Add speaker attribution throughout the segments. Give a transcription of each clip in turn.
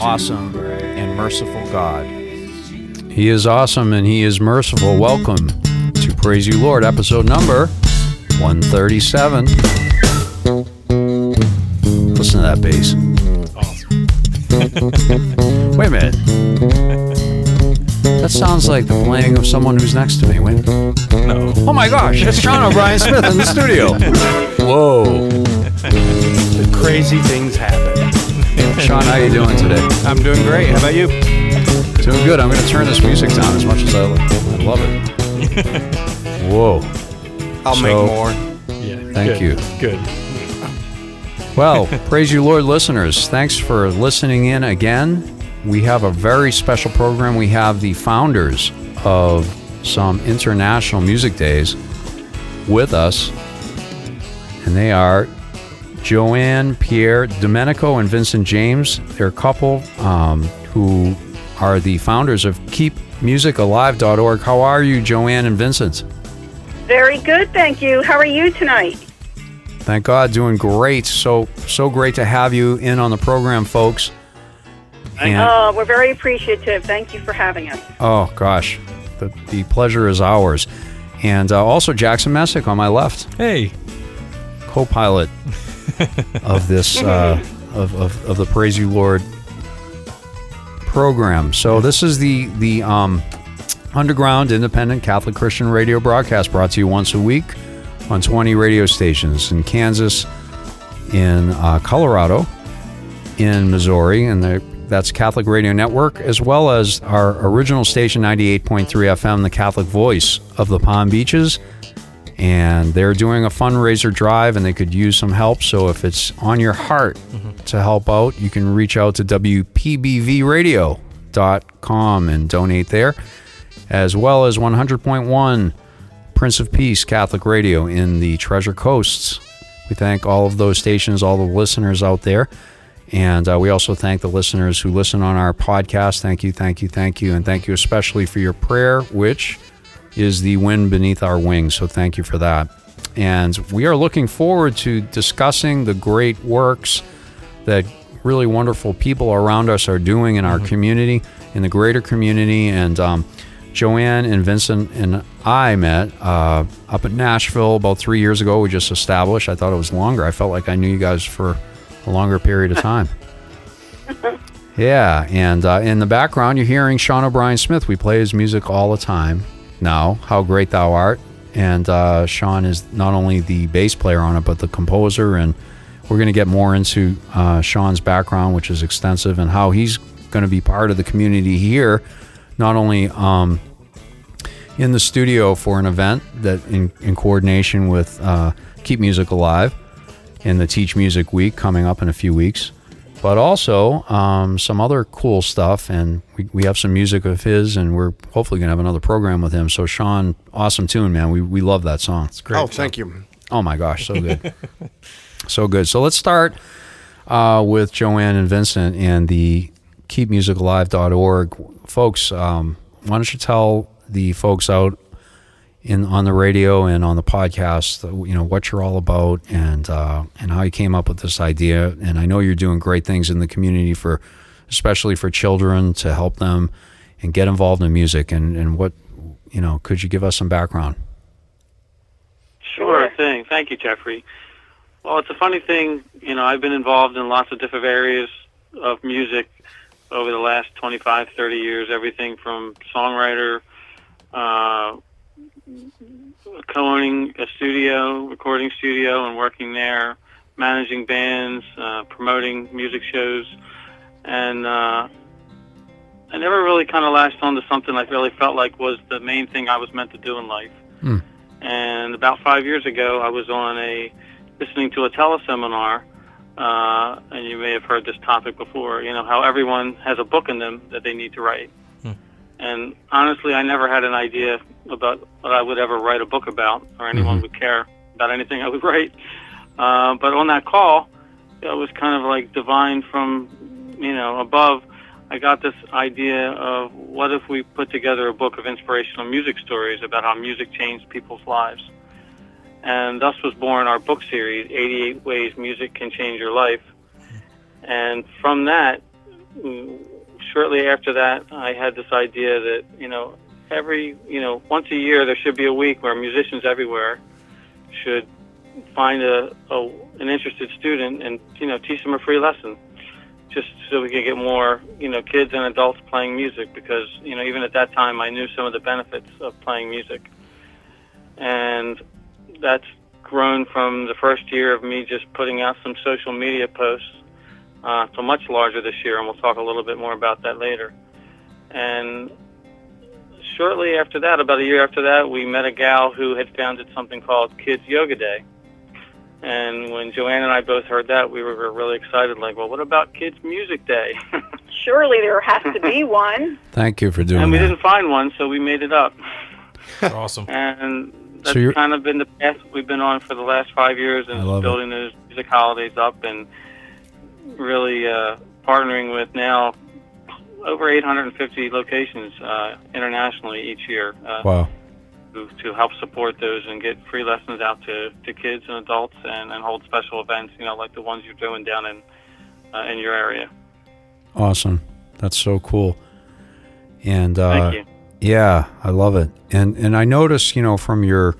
Speaker 1: awesome, and merciful God. He is awesome and He is merciful. Welcome to Praise You Lord, episode number 137. Listen to that bass. Awesome. Wait a minute. That sounds like the playing of someone who's next to me. Wait.
Speaker 2: No.
Speaker 1: Oh my gosh, it's Sean O'Brien Smith in the studio. Whoa.
Speaker 2: The crazy things happen.
Speaker 1: Sean, how are you doing today?
Speaker 2: I'm doing great. How about you?
Speaker 1: Doing good. I'm going to turn this music down as much as I, I love it. Whoa.
Speaker 2: I'll
Speaker 1: So-
Speaker 2: make more. Yeah.
Speaker 1: Thank
Speaker 2: good.
Speaker 1: you.
Speaker 2: Good.
Speaker 1: Well, praise you, Lord listeners. Thanks for listening in again. We have a very special program. We have the founders of some international music days with us, and they are Joanne, Pierre, Domenico, and Vincent James. They're a couple um, who are the founders of KeepMusicAlive.org. How are you, Joanne and Vincent?
Speaker 3: Very good, thank you. How are you tonight?
Speaker 1: Thank God, doing great. So so great to have you in on the program, folks. And-
Speaker 3: Uh, we're very appreciative. Thank you for having us.
Speaker 1: Oh gosh, the, the pleasure is ours. And uh, also Jackson Messick on my left,
Speaker 2: Hey.
Speaker 1: co-pilot of this uh, of, of, of the Praise You Lord program. So this is the the um, underground independent Catholic Christian radio broadcast brought to you once a week on 20 radio stations in Kansas, in uh, Colorado, in Missouri, and the, that's Catholic Radio Network, as well as our original station 98.3 FM, the Catholic Voice of the Palm Beaches. And they're doing a fundraiser drive, and they could use some help. So if it's on your heart to help out, you can reach out to WPBVRadio.com and donate there, as well as 100.1 Prince of Peace Catholic Radio in the Treasure Coasts. We thank all of those stations, all the listeners out there. And uh, we also thank the listeners who listen on our podcast. Thank you, thank you, thank you. And thank you especially for your prayer, which is the wind beneath our wings. So thank you for that. And we are looking forward to discussing the great works that really wonderful people around us are doing in our community, in the greater community. And um, Joanne and Vincent and I met uh, up at Nashville about three years ago. We just established. I thought it was longer. I felt like I knew you guys for a longer period of time. yeah, and uh, in the background, you're hearing Sean O'Brien Smith. We play his music all the time now. How great thou art! And uh, Sean is not only the bass player on it, but the composer. And we're going to get more into uh, Sean's background, which is extensive, and how he's going to be part of the community here, not only um, in the studio for an event that in, in coordination with uh, Keep Music Alive in the Teach Music Week coming up in a few weeks, but also um, some other cool stuff. And we, we have some music of his, and we're hopefully going to have another program with him. So, Sean, awesome tune, man. We, we love that song. It's
Speaker 2: Great.
Speaker 4: oh, thank you.
Speaker 1: Oh my gosh, so good. so good. So let's start uh, with Joanne and Vincent and the keepmusicalive.org. Folks, um, why don't you tell the folks out in on the radio and on the podcast, you know, what you're all about and uh, and how you came up with this idea. And I know you're doing great things in the community for, especially for children, to help them and get involved in music. And, and what, you know, could you give us some background?
Speaker 5: Sure thing. Thank you, Jeffrey. Well, it's a funny thing. You know, I've been involved in lots of different areas of music over the last 25, 30 years. Everything from songwriter, uh, co-owning a studio, recording studio, and working there, managing bands, uh, promoting music shows, and uh, I never really kind of latched on to something I really felt like was the main thing I was meant to do in life. And about five years ago, I was on a listening to a teleseminar uh, and you may have heard this topic before. You know how everyone has a book in them that they need to write. And honestly, I never had an idea about what I would ever write a book about, or anyone would care about anything I would write. Uh, but on that call, it was kind of like divine from, you know, above. I got this idea of what if we put together a book of inspirational music stories about how music changed people's lives. And thus was born our book series, 88 Ways Music Can Change Your Life. And from that, mm, shortly after that, I had this idea that, you know, every, you know, once a year there should be a week where musicians everywhere should find a, a an interested student and, you know, teach them a free lesson just so we can get more, you know, kids and adults playing music because, you know, even at that time I knew some of the benefits of playing music. And that's grown from the first year of me just putting out some social media posts uh, to much larger this year, and we'll talk a little bit more about that later. And shortly after that, about a year after that, we met a gal who had founded something called Kids Yoga Day. And when Joanne and I both heard that, we were really excited. Like, well, what about Kids Music Day?
Speaker 3: Surely there has to be one.
Speaker 1: Thank you for doing that.
Speaker 5: and we
Speaker 1: that.
Speaker 5: didn't find one, so we made it up.
Speaker 2: awesome.
Speaker 5: And that's
Speaker 1: So you're-
Speaker 5: kind of been the path we've been on for the last five years, and
Speaker 1: love it.
Speaker 5: building those music holidays up, and really uh, partnering with now over 850 locations uh, internationally each year uh,
Speaker 1: Wow.
Speaker 5: to, to help support those and get free lessons out to, to kids and adults, and, and hold special events, you know, like the ones you're doing down in uh, in your area.
Speaker 1: Awesome. That's so cool. And uh,
Speaker 5: Thank you.
Speaker 1: Yeah, I love it. And and I noticed, you know, from your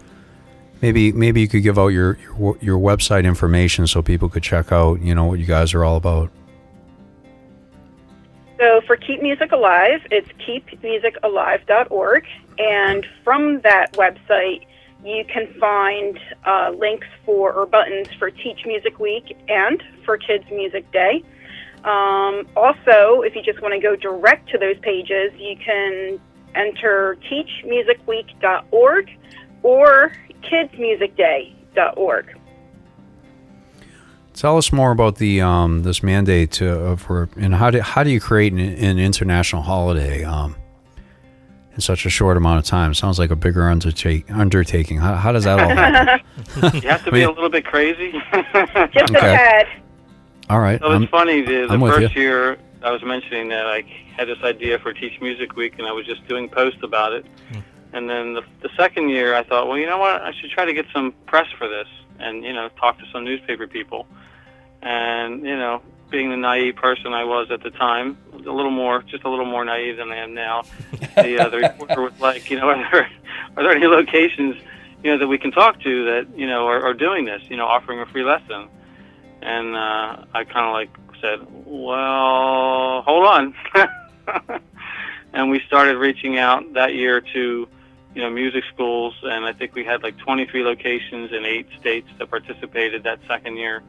Speaker 1: maybe maybe you could give out your your, your website information so people could check out, you know, what you guys are all about.
Speaker 3: So for Keep Music Alive, it's keepmusicalive.org. And from that website, you can find uh, links for or buttons for Teach Music Week and for Kids Music Day. Um, also, if you just want to go direct to those pages, you can enter teachmusicweek.org or kidsmusicday.org.
Speaker 1: Tell us more about the um, this mandate to, uh, for and how do how do you create an, an international holiday um, in such a short amount of time? Sounds like a bigger undertake, undertaking. How, how does that all happen?
Speaker 5: You have to
Speaker 1: I
Speaker 5: be a little bit crazy.
Speaker 3: Just
Speaker 1: Okay.
Speaker 3: a tad.
Speaker 1: all right.
Speaker 5: So
Speaker 1: I'm-
Speaker 5: it's funny. The, the
Speaker 1: I'm with
Speaker 5: first
Speaker 1: you.
Speaker 5: year I was mentioning that I had this idea for Teach Music Week, and I was just doing posts about it. And then the, the second year, I thought, well, you know what? I should try to get some press for this, and you know, talk to some newspaper people. And you know, being the naive person I was at the time, a little more, just a little more naive than I am now. the, uh, reporter was like, you know, are there, are there any locations, you know, that we can talk to that you know are, are doing this, you know, offering a free lesson? And uh, I kind of like said, well, hold on. and we started reaching out that year to, you know, music schools, and I think we had like 23 locations in eight states that participated that second year.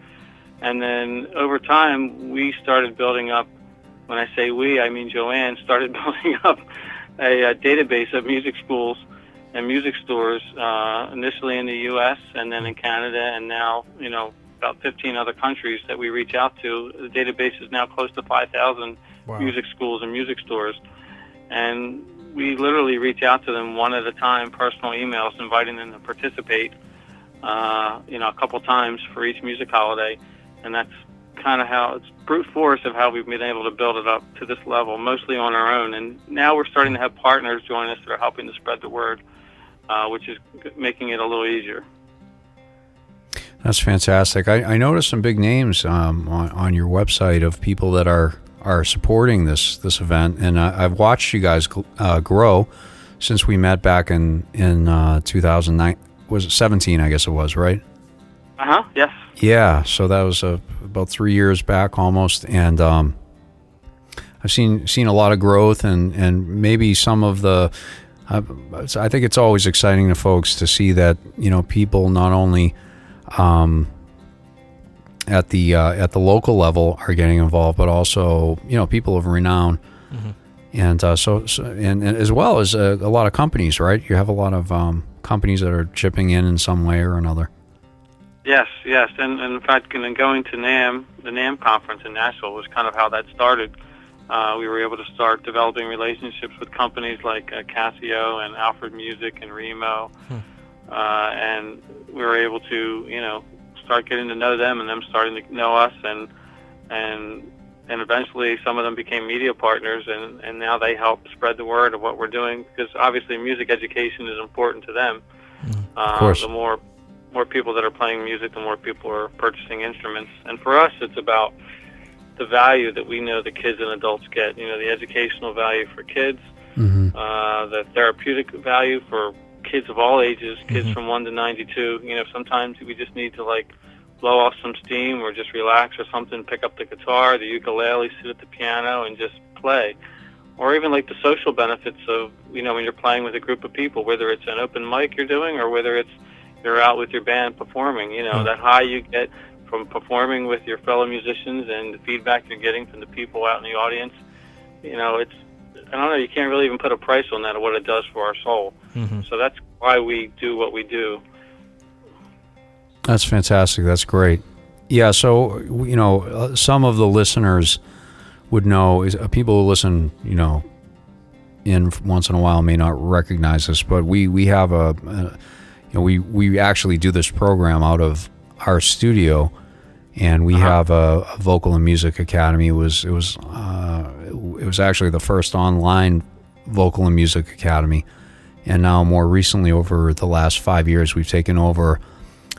Speaker 5: And then over time, we started building up. When I say we, I mean Joanne started building up a, a database of music schools and music stores, uh, initially in the U.S. and then in Canada, and now, you know, about 15 other countries that we reach out to. The database is now close to 5,000
Speaker 2: Wow.
Speaker 5: music schools and music stores. And we literally reach out to them one at a time, personal emails, inviting them to participate, uh, you know, a couple times for each music holiday. And that's kind of how it's brute force of how we've been able to build it up to this level, mostly on our own. And now we're starting to have partners join us that are helping to spread the word, uh, which is making it a little easier.
Speaker 1: That's fantastic. I, I noticed some big names um, on, on your website of people that are are supporting this this event, and I, I've watched you guys uh, grow since we met back in in uh, 2009. Was it 17? I guess it was right.
Speaker 5: Uh huh. Yes.
Speaker 1: Yeah, so that was uh, about three years back almost, and um, I've seen seen a lot of growth, and and maybe some of the. I, I think it's always exciting to folks to see that you know people not only um, at the uh, at the local level are getting involved, but also you know people of renown, and uh, so, so and, and as well as uh, a lot of companies, right? You have a lot of um, companies that are chipping in in some way or another.
Speaker 5: Yes, yes, and, and in fact, and going to NAMM, the NAMM conference in Nashville was kind of how that started. Uh, we were able to start developing relationships with companies like uh, Casio and Alfred Music and Remo, uh, and we were able to, you know, start getting to know them and them starting to know us, and and and eventually some of them became media partners, and and now they help spread the word of what we're doing because obviously music education is important to them. Uh,
Speaker 1: course.
Speaker 5: The more more people that are playing music, the more people are purchasing instruments. And for us, it's about the value that we know the kids and adults get. You know, the educational value for kids, uh, the therapeutic value for kids of all ages, kids from 1 to 92. You know, sometimes we just need to, like, blow off some steam or just relax or something, pick up the guitar, the ukulele, sit at the piano, and just play. Or even like the social benefits of, you know, when you're playing with a group of people, whether it's an open mic you're doing or whether it's you're out with your band performing. You know, that high you get from performing with your fellow musicians and the feedback you're getting from the people out in the audience. You know, it's I don't know, you can't really even put a price on that or what it does for our soul. So that's why we do what we do.
Speaker 1: That's fantastic. That's great. Yeah. So you know, uh, some of the listeners would know is uh, people who listen, you know, in once in a while may not recognize this, but we we have a, a you know, we we actually do this program out of our studio, and we have a, a vocal and music academy. It was it was uh, it was actually the first online vocal and music academy, and now more recently, over the last five years, we've taken over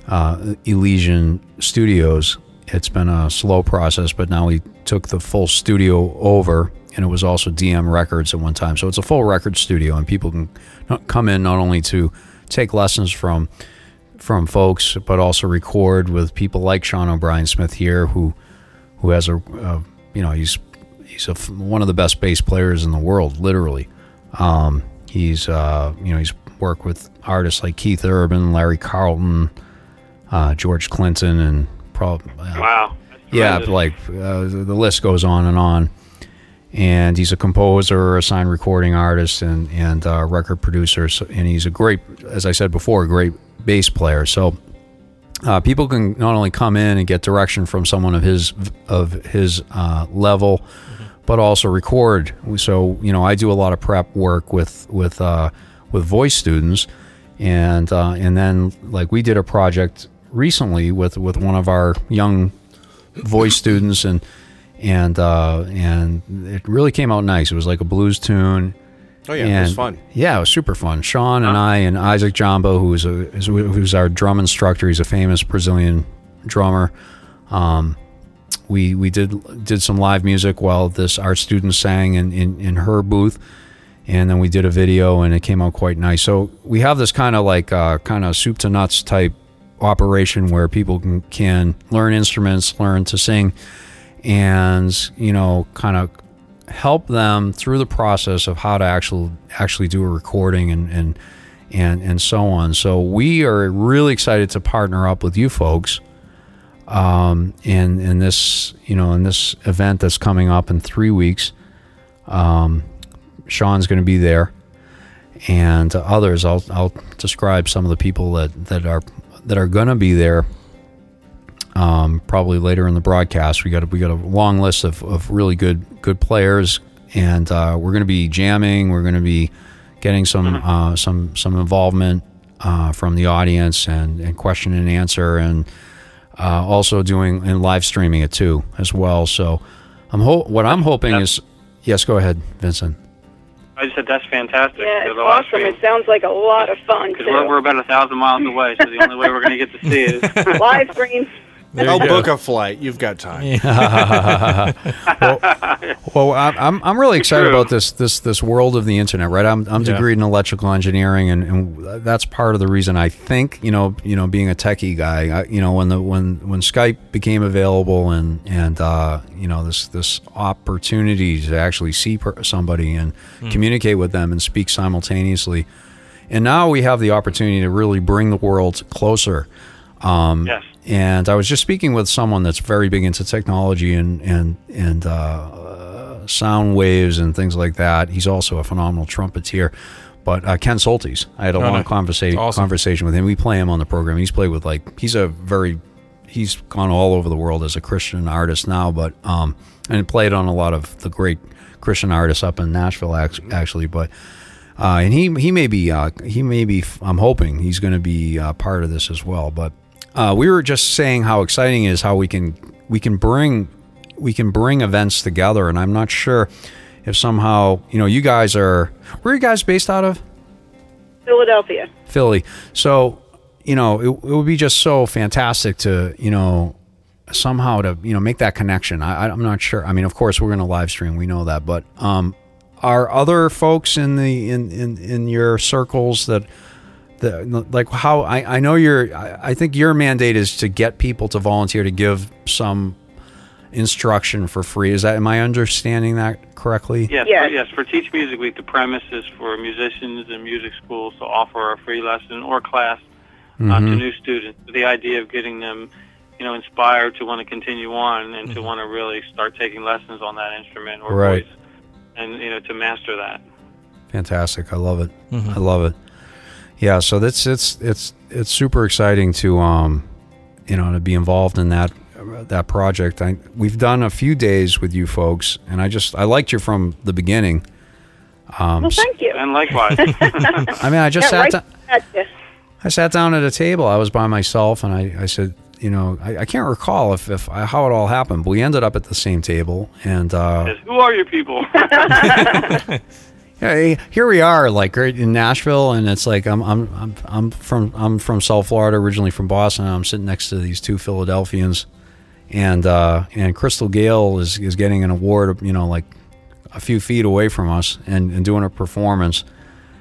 Speaker 1: uh, Elysian Studios. It's been a slow process, but now we took the full studio over, and it was also DM Records at one time. So it's a full record studio, and people can come in not only to take lessons from from folks, but also record with people like Sean O'Brien Smith here, who who has a, uh, you know, he's he's a, one of the best bass players in the world, literally. Um, he's uh, you know he's worked with artists like Keith Urban, Larry Carlton, uh, George Clinton, and probably
Speaker 5: Wow.
Speaker 1: Yeah, like uh, the list goes on and on. And he's a composer, a signed recording artist, and and record producer. So, and he's a great, as I said before, a great bass player. So uh, people can not only come in and get direction from someone of his of his uh, level, but also record. So you know, I do a lot of prep work with with uh, with voice students, and uh, and then like we did a project recently with with one of our young voice students, and and uh, and it really came out nice. It was like a blues tune.
Speaker 2: Oh yeah, it was fun.
Speaker 1: Yeah, it was super fun. Sean and I and Isaac Jumbo, who's a who's our drum instructor. He's a famous Brazilian drummer. Um, we we did did some live music while this our student sang in, in, in her booth, and then we did a video and it came out quite nice. So we have this kind of like uh, kind of soup to nuts type operation where people can can learn instruments, learn to sing, and you know kind of help them through the process of how to actually actually do a recording and and and and so on. So we are really excited to partner up with you folks um, in in this you know in this event that's coming up in three weeks. Um, Sean's going to be there, and others. I'll I'll describe some of the people that that are that are going to be there. Um, probably later in the broadcast, we got a, we got a long list of, of really good good players, and uh, we're going to be jamming. We're going to be getting some uh, some some involvement uh, from the audience and, and question and answer, and uh, also doing and live streaming it too as well. So, I'm ho- what I'm hoping is yes. Go ahead, Vincent.
Speaker 5: I just said that's fantastic.
Speaker 3: Yeah, it's awesome.
Speaker 5: stream.
Speaker 3: It sounds like a lot of fun
Speaker 5: Because we're, we're about a thousand miles away, so the only way we're going to get to see it is
Speaker 3: Live streams.
Speaker 2: I'll book a flight. You've got time.
Speaker 1: Well, I'm I'm, I'm really excited about this this this world of the internet, right? I'm I'm
Speaker 2: Yeah.
Speaker 1: degreed in electrical engineering, and, and that's part of the reason I think you know you know being a techie guy, I, you know when the when when Skype became available and and uh, you know this this opportunity to actually see per- somebody and communicate with them and speak simultaneously, and now we have the opportunity to really bring the world closer. Um,
Speaker 5: yes.
Speaker 1: And I was just speaking with someone that's very big into technology and and and uh, sound waves and things like that. He's also a phenomenal trumpeter, but uh, Ken Soltis. I had a
Speaker 4: Oh,
Speaker 1: long conversation
Speaker 4: Awesome.
Speaker 1: conversation with him. We play him on the program. He's played with like he's a very he's gone all over the world as a Christian artist now, but um and played on a lot of the great Christian artists up in Nashville actually, but. Uh, and he he may be uh, he may be I'm hoping he's going to be uh, part of this as well. But uh, we were just saying how exciting it is how we can we can bring we can bring events together, and I'm not sure if somehow you know you guys are where are you guys based out of
Speaker 3: Philadelphia.
Speaker 1: Philly. So you know it, it would be just so fantastic to you know somehow to you know make that connection. I, I'm not sure. I mean, of course we're going to live stream. We know that, but um, are other folks in the in in, in your circles that the like how I, I know your I, I think your mandate is to get people to volunteer to give some instruction for free is that am i understanding that correctly
Speaker 5: Yes,
Speaker 3: Yes.
Speaker 5: For, yes. For Teach Music Week, the premise is for musicians and music schools to offer a free lesson or class uh, to mm-hmm. new students. The idea of getting them, you know, inspired to want to continue on and to mm-hmm. want to really start taking lessons on that instrument or
Speaker 1: Right.
Speaker 5: voice, and you know, to master that.
Speaker 1: fantastic i love it mm-hmm. i love it yeah so that's it's it's it's super exciting to um you know to be involved in that that project I, we've done a few days with you folks and i just i liked you from the beginning um
Speaker 3: Well, thank you.
Speaker 5: And likewise,
Speaker 1: i mean i just
Speaker 3: Yeah,
Speaker 1: sat
Speaker 3: right
Speaker 1: down
Speaker 3: at.
Speaker 1: I sat down at a table. I was by myself, and I, I said, you know, I, I can't recall if, if how it all happened, but we ended up at the same table, and uh,
Speaker 5: Yes, who are you people?
Speaker 1: here we are, like right in Nashville, and it's like I'm I'm I'm I'm from I'm from South Florida, originally from Boston. I'm sitting next to these two Philadelphians, and uh, and Crystal Gayle is is getting an award, you know, like a few feet away from us, and, and doing a performance.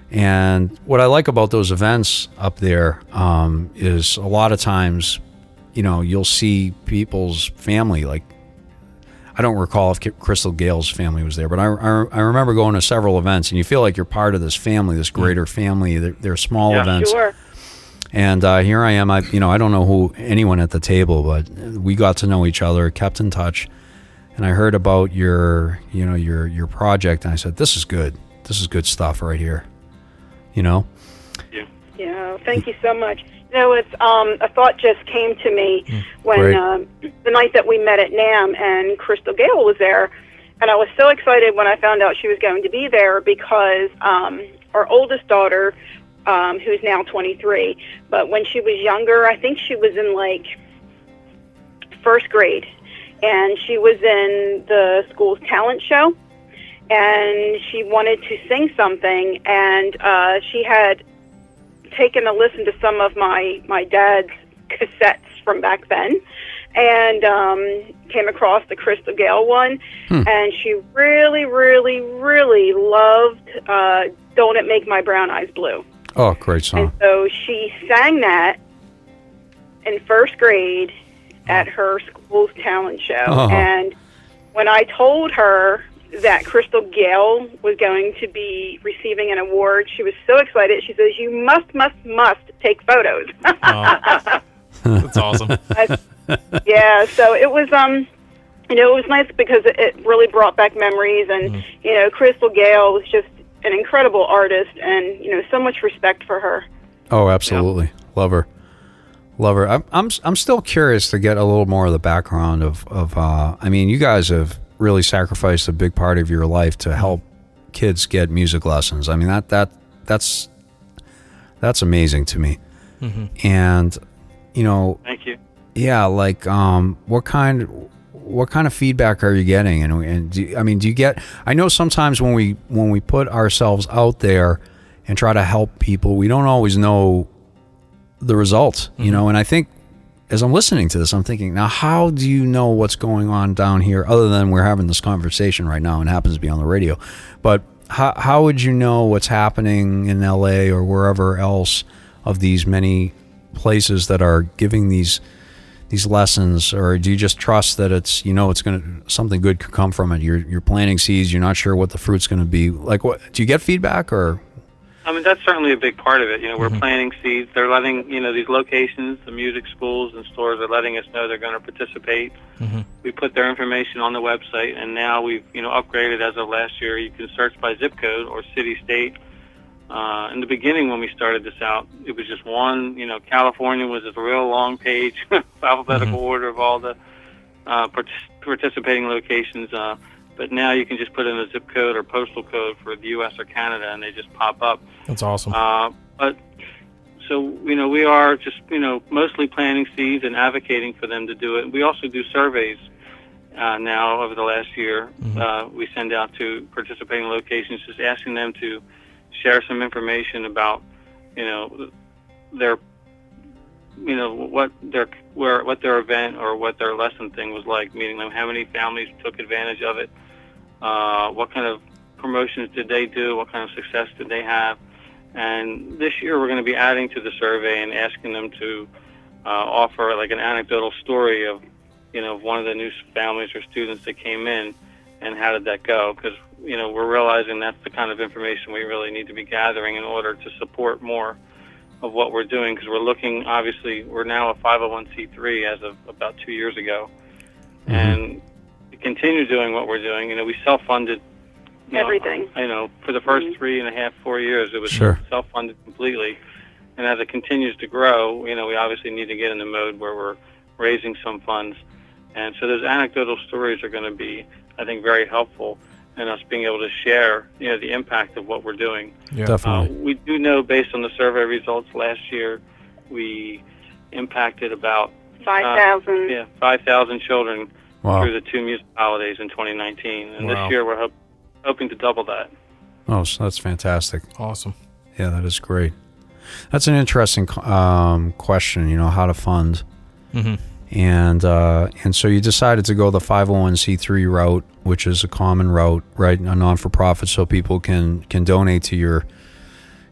Speaker 1: And what I like about those events up there um, is a lot of times, you know, you'll see people's family. Like, I don't recall if Crystal Gayle's family was there, but I, I, I remember going to several events, and you feel like you're part of this family, this greater family. They're, they're small
Speaker 5: Yeah.
Speaker 1: events,
Speaker 3: Sure.
Speaker 1: and uh, here I am. I, you know, I don't know who anyone at the table, but we got to know each other, kept in touch, and I heard about your, you know, your your project, and I said, "This is good. This is good stuff right here." You know,
Speaker 3: Yeah. Yeah, thank you so much. Know, it's um, a thought just came to me when
Speaker 1: Great.
Speaker 3: um, the night that we met at NAMM and Crystal Gayle was there, and I was so excited when I found out she was going to be there because um, our oldest daughter, um, who's now 23, but when she was younger, I think she was in like first grade, and she was in the school's talent show and she wanted to sing something and uh, she had taken a listen to some of my my dad's cassettes from back then and um, came across the Crystal Gayle one and she really really really loved uh, Don't It Make My Brown Eyes Blue
Speaker 1: oh, great
Speaker 3: and
Speaker 1: song.
Speaker 3: so she sang that in first grade at her school's talent show.
Speaker 1: Uh-huh.
Speaker 3: And when I told her that Crystal Gayle was going to be receiving an award, she was so excited. She says, "You must, must, must take photos."
Speaker 4: Oh, that's awesome.
Speaker 3: yeah, so it was um you know, it was nice because it, it really brought back memories and you know, Crystal Gayle was just an incredible artist and you know, so much respect for her.
Speaker 1: Oh, absolutely. Love her. Love her. I'm, I'm I'm still curious to get a little more of the background of of. Uh, I mean, you guys have really sacrificed a big part of your life to help kids get music lessons. I mean that that that's that's amazing to me. And you know,
Speaker 5: Thank you.
Speaker 1: yeah, like um, what kind what kind of feedback are you getting? And, and do, I mean, do you get? I know sometimes when we when we put ourselves out there and try to help people, we don't always know the results, you know. And I think as I'm listening to this, I'm thinking, now how do you know what's going on down here, other than we're having this conversation right now and happens to be on the radio? But how how would you know what's happening in L.A. or wherever else of these many places that are giving these these lessons, or do you just trust that it's you know it's going to something good could come from it? You're you're planting seeds. You're not sure what the fruit's going to be. Like, what do you get feedback or?
Speaker 5: I mean, that's certainly a big part of it. You know, we're planting seeds. They're letting, you know, these locations, the music schools and stores are letting us know they're going to participate. We put their information on the website, and now we've, you know, upgraded as of last year. You can search by zip code or city, state, Uh, in the beginning, when we started this out, it was just one. You know, California was a real long page, alphabetical order of all the uh, part- participating locations. Uh, but now you can just put in a zip code or postal code for the U.S. or Canada, and they just pop up.
Speaker 4: That's awesome.
Speaker 5: Uh, but so you know, we are just you know mostly planting seeds and advocating for them to do it. We also do surveys uh, now over the last year. Uh, we send out to participating locations, just asking them to share some information about you know their you know what their where what their event or what their lesson thing was like, meaning them how many families took advantage of it, uh, what kind of promotions did they do, what kind of success did they have, and this year we're going to be adding to the survey and asking them to uh, offer like an anecdotal story of you know one of the new families or students that came in and how did that go? Because you know we're realizing that's the kind of information we really need to be gathering in order to support more of what we're doing because we're looking obviously we're now a 501c3 as of about two years ago. Mm-hmm. And to continue doing what we're doing. You know we self-funded you know,
Speaker 3: Everything.
Speaker 5: you know for the 1st mm-hmm. three and a half four years it was
Speaker 1: Sure.
Speaker 5: self-funded completely. And as it continues to grow you know we obviously need to get in the mode where we're raising some funds. And so those anecdotal stories are going to be i think very helpful in us being able to share you know the impact of what we're doing
Speaker 4: yeah.
Speaker 5: uh,
Speaker 1: Definitely.
Speaker 5: we do know based on the survey results last year, we impacted about
Speaker 3: Five thousand.
Speaker 5: yeah 5,000 children
Speaker 1: wow.
Speaker 5: through the two music holidays in 2019, and
Speaker 4: Wow.
Speaker 5: this year we're hop- hoping to double that.
Speaker 1: Oh, so that's fantastic.
Speaker 4: Awesome.
Speaker 1: Yeah, that is great. That's an interesting um, question. You know how to fund,
Speaker 4: hmm
Speaker 1: and uh, and so you decided to go the 501c3 route, which is a common route, right? A non for profit, so people can can donate to your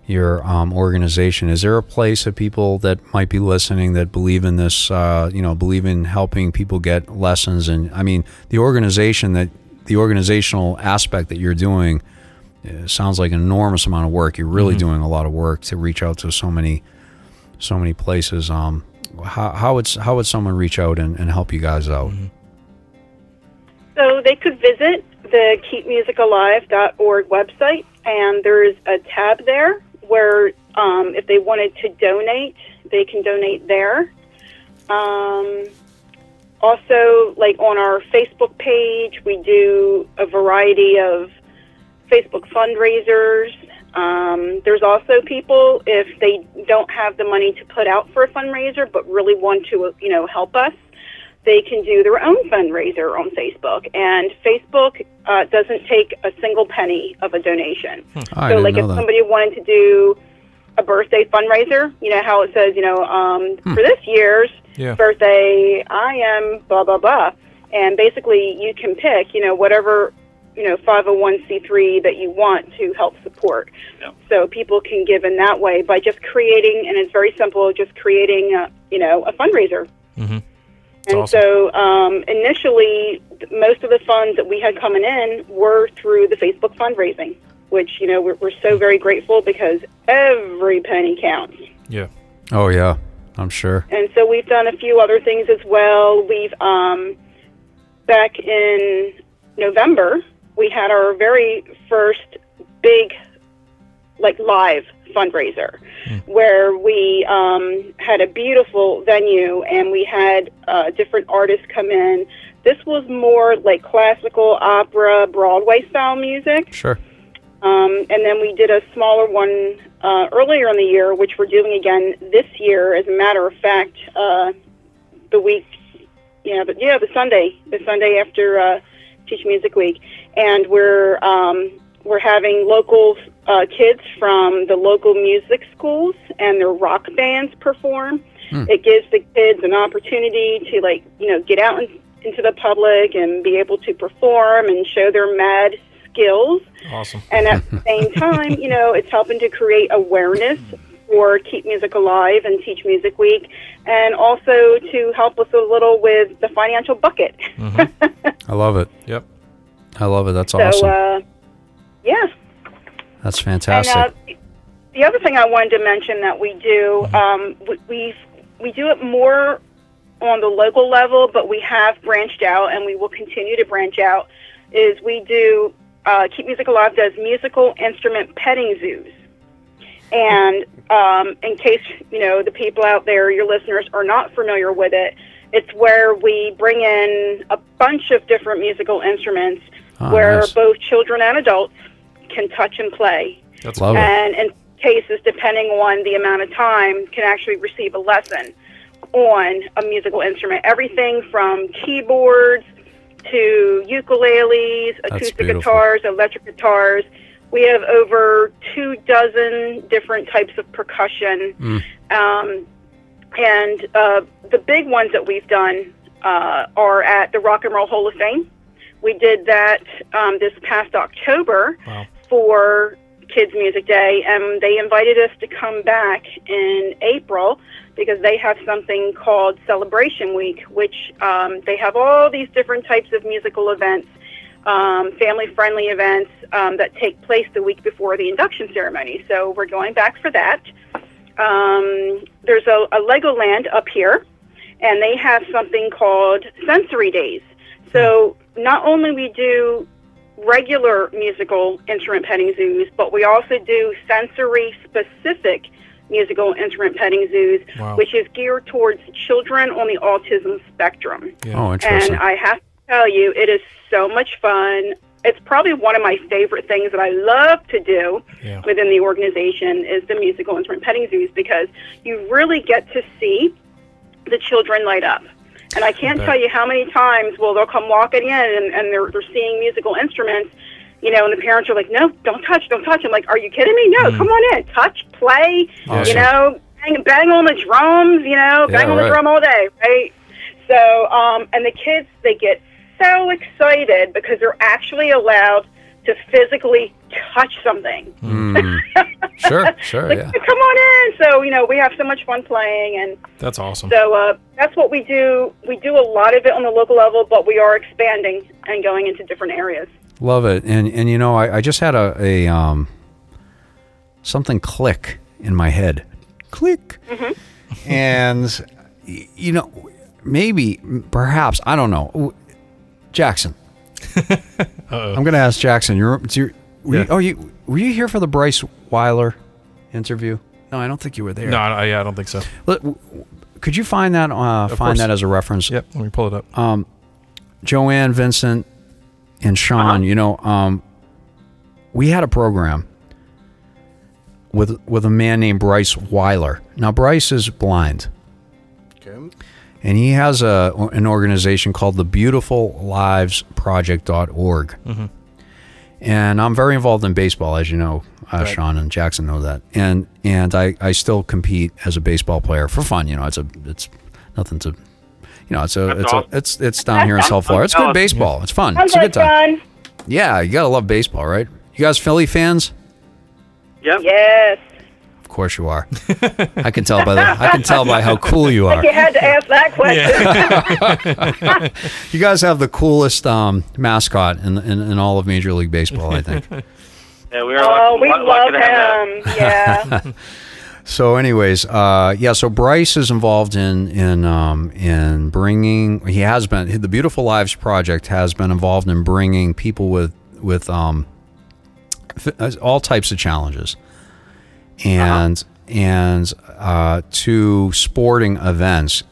Speaker 1: your um, organization. Is there a place that people that might be listening that believe in this? Uh, you know, believe in helping people get lessons, and I mean the organization that the organizational aspect that you're doing. uh, sounds like an enormous amount of work. You're really doing a lot of work to reach out to so many, so many places. Um, how how would how would someone reach out and, and help you guys out?
Speaker 3: So they could visit the keepmusicalive.org website, and there's a tab there where um, if they wanted to donate, they can donate there. Um, also, like on our Facebook page, we do a variety of Facebook fundraisers. Um, there's also people if they don't have the money to put out for a fundraiser, but really want to, you know, help us they can do their own fundraiser on Facebook. And Facebook uh, doesn't take a single penny of a donation.
Speaker 1: I
Speaker 3: so,
Speaker 1: didn't
Speaker 3: like, if
Speaker 1: that.
Speaker 3: somebody wanted to do a birthday fundraiser, you know how it says, you know, um,
Speaker 1: Hmm.
Speaker 3: for this year's
Speaker 4: Yeah.
Speaker 3: birthday, I am blah blah blah, and basically you can pick, you know, whatever you know 501c3 that you want to help support.
Speaker 5: Yeah.
Speaker 3: So people can give in that way by just creating, and it's very simple, just creating, a, you know, a fundraiser.
Speaker 4: Mm-hmm.
Speaker 3: And
Speaker 4: awesome.
Speaker 3: so um, initially, most of the funds that we had coming in were through the Facebook fundraising, which, you know, we're, we're so very grateful because every penny counts.
Speaker 4: Yeah.
Speaker 1: Oh yeah, I'm sure.
Speaker 3: And so we've done a few other things as well. We've, um, back in November, we had our very first big, like, live fundraiser where we um, had a beautiful venue and we had uh, different artists come in. This was more like classical opera, Broadway style music.
Speaker 1: Sure.
Speaker 3: Um, and then we did a smaller one uh, earlier in the year, which we're doing again this year. As a matter of fact, uh, the week, know, but yeah, the Sunday, the Sunday after uh, Teach Music Week, and we're um, we're having local uh, kids from the local music schools and their rock bands perform. It gives the kids an opportunity to like you know get out in, into the public and be able to perform and show their mad skills.
Speaker 4: Awesome.
Speaker 3: And at the same time, you know, it's helping to create awareness for Keep Music Alive and Teach Music Week, and also to help us a little with the financial bucket.
Speaker 1: I love it.
Speaker 4: Yep.
Speaker 1: I love it. That's
Speaker 3: so,
Speaker 1: awesome.
Speaker 3: uh, yeah.
Speaker 1: That's fantastic.
Speaker 3: And uh, the other thing I wanted to mention that we do, um, we, we we do it more on the local level, but we have branched out, and we will continue to branch out. Is we do uh, Keep Music Alive does musical instrument petting zoos. And um, in case you know the people out there, your listeners are not familiar with it, it's where we bring in a bunch of different musical instruments,
Speaker 1: Oh,
Speaker 3: where
Speaker 1: nice.
Speaker 3: both children and adults can touch and play.
Speaker 4: That's
Speaker 1: Love it.
Speaker 3: And in cases, depending on the amount of time, can actually receive a lesson on a musical instrument. Everything from keyboards to ukuleles, acoustic guitars, electric guitars. We have over two dozen different types of percussion.
Speaker 1: Mm.
Speaker 3: Um, and uh, the big ones that we've done uh, are at the Rock and Roll Hall of Fame. We did that um, this past October
Speaker 4: Wow.
Speaker 3: for Kids Music Day, and they invited us to come back in April because they have something called Celebration Week, which um, they have all these different types of musical events, um, family friendly events um, that take place the week before the induction ceremony. So we're going back for that. Um, there's a, a Legoland up here, and they have something called Sensory Days. So not only we do regular musical instrument petting zoos, but we also do sensory specific musical instrument petting zoos,
Speaker 4: Wow.
Speaker 3: which is geared towards children on the autism spectrum.
Speaker 1: Oh, interesting.
Speaker 3: And I have to tell you, it is so much fun. It's probably one of my favorite things that I love to do
Speaker 4: Yeah.
Speaker 3: within the organization is the musical instrument petting zoos because you really get to see the children light up. And I can't
Speaker 4: bet.
Speaker 3: tell you how many times well they'll come walking in and, and they're they're seeing musical instruments, you know, and the parents are like, No, don't touch, don't touch. I'm like, Are you kidding me? No, come on in. Touch, play, you know, bang bang on the drums, you know, bang
Speaker 1: Yeah,
Speaker 3: on
Speaker 1: right.
Speaker 3: the drum all day, right? So, um, and the kids they get so excited because they're actually allowed to physically touch something.
Speaker 1: Mm. sure, sure,
Speaker 3: Like,
Speaker 1: yeah.
Speaker 3: come on in. So, you know, we have so much fun playing and
Speaker 4: That's awesome.
Speaker 3: so uh, that's what we do. We do a lot of it on the local level, but we are expanding and going into different areas.
Speaker 1: Love it. And and you know, I, I just had a, a um something click in my head. Click. and you know, maybe perhaps, I don't know. W- Jackson.
Speaker 4: Uh-oh.
Speaker 1: I'm going to ask Jackson. You're, it's your, were you, oh, you were you here for the Bryce Weiler interview? No, I don't think you were there.
Speaker 4: No, I, yeah, I don't think so.
Speaker 1: Let- w- w- Could you find that uh, find
Speaker 4: course.
Speaker 1: that as a reference?
Speaker 4: Yep, let me pull it up.
Speaker 1: um, Joanne, Vincent, and Sean, you know, um, we had a program with with a man named Bryce Weiler. Now Bryce is blind,
Speaker 2: Okay.
Speaker 1: And he has a an organization called the Beautiful Lives Project.org. And I'm very involved in baseball, as you know, uh,
Speaker 2: Right.
Speaker 1: Sean and Jackson know that. And and I, I still compete as a baseball player for fun. You know, it's a it's nothing to, you know, it's a
Speaker 5: That's
Speaker 1: it's
Speaker 5: awesome.
Speaker 1: a it's it's down here in South Florida. It's good
Speaker 5: Awesome.
Speaker 1: baseball. It's fun.
Speaker 3: Sounds
Speaker 1: It's a good time.
Speaker 3: fun.
Speaker 1: Yeah, you gotta love baseball, right? You guys Philly fans?
Speaker 5: Yep.
Speaker 3: Yes.
Speaker 1: Of course you are. I can tell by the I can tell by how cool you are.
Speaker 3: You had to ask that question.
Speaker 1: You guys have the coolest um, mascot in, in in all of Major League Baseball, I think.
Speaker 5: Yeah, we are
Speaker 3: Oh,
Speaker 5: lucky,
Speaker 3: we
Speaker 5: lucky
Speaker 3: love
Speaker 5: to have that.
Speaker 3: him. Yeah.
Speaker 1: So, anyways, uh, yeah. So Bryce is involved in in um, in bringing. He has been the Beautiful Lives Project has been involved in bringing people with with um, f- all types of challenges, and and uh, to sporting events.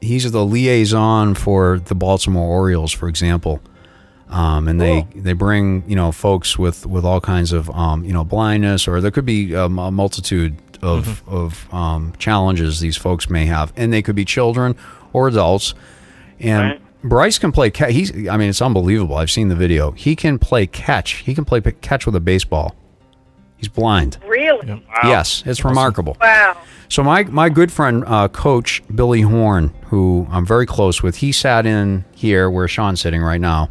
Speaker 1: He's the liaison for the Baltimore Orioles, for example. Um, and they, they bring you know folks with, with all kinds of um, you know blindness or there could be um, a multitude of of um, challenges these folks may have. And they could be children or adults. And
Speaker 5: Right.
Speaker 1: Bryce can play catch he's I mean it's unbelievable. I've seen the video. He can play catch. He can play catch with a baseball he's blind
Speaker 3: really?
Speaker 5: Wow.
Speaker 1: yes it's remarkable
Speaker 3: Wow.
Speaker 1: so my my good friend, uh, Coach Billy Horn, who I'm very close with, he sat in here where Sean's sitting right now.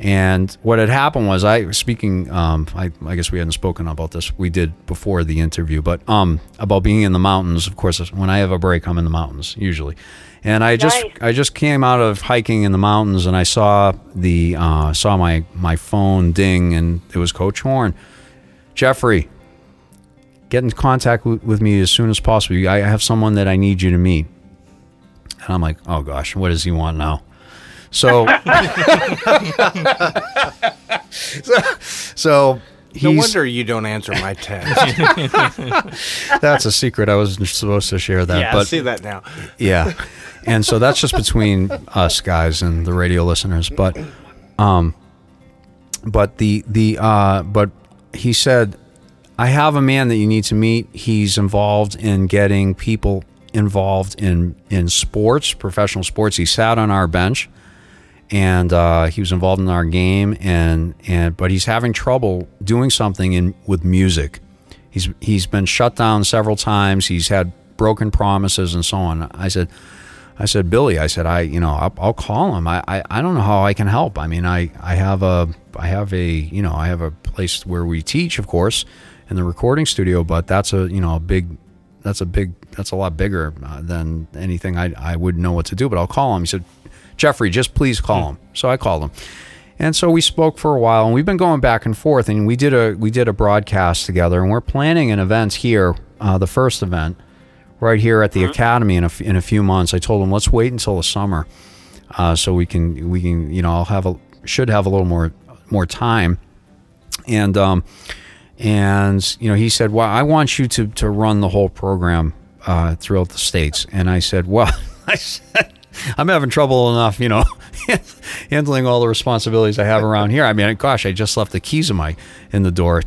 Speaker 1: And what had happened was I speaking. Um, I, I guess we hadn't spoken about this. We did before the interview, but um, about being in the mountains. Of course, when I have a break, I'm in the mountains usually. And I just
Speaker 3: Nice.
Speaker 1: I just came out of hiking in the mountains, and I saw the uh, saw my my phone ding, and it was Coach Horn. Jeffrey, get in contact with, with me as soon as possible. I have someone that I need you to meet. And I'm like, oh gosh, what does he want now? So, so, so
Speaker 2: No wonder you don't answer my text.
Speaker 1: that's a secret. I wasn't supposed to share that,
Speaker 2: yeah,
Speaker 1: but
Speaker 2: see that now.
Speaker 1: yeah. And so that's just between us guys and the radio listeners. But, um, but the the uh, but he said, I have a man that you need to meet. He's involved in getting people involved in in sports, professional sports. He sat on our bench, and uh, he was involved in our game, and and but he's having trouble doing something in with music. He's he's been shut down several times. He's had broken promises and so on. I said. I said, Billy, I said, I, you know, I'll, I'll call him. I, I, I don't know how I can help. I mean, I, I have a, I have a, you know, I have a place where we teach, of course, in the recording studio, but that's a, you know, a big, that's a big, that's a lot bigger uh, than anything I, I wouldn't know what to do, but I'll call him. He said, Jeffrey, just please call him. So I called him. And so we spoke for a while and we've been going back and forth and we did a, we did a broadcast together and we're planning an event here, uh, the first event right here at the academy in a, in a few months. I told him let's wait until the summer, uh, so we can we can you know I'll have a should have a little more more time, and um, and you know he said well I want you to to run the whole program uh, throughout the states, and I said well I said. I'm having trouble enough, you know, handling all the responsibilities I have around here. I mean, gosh, I just left the keys of my in the door.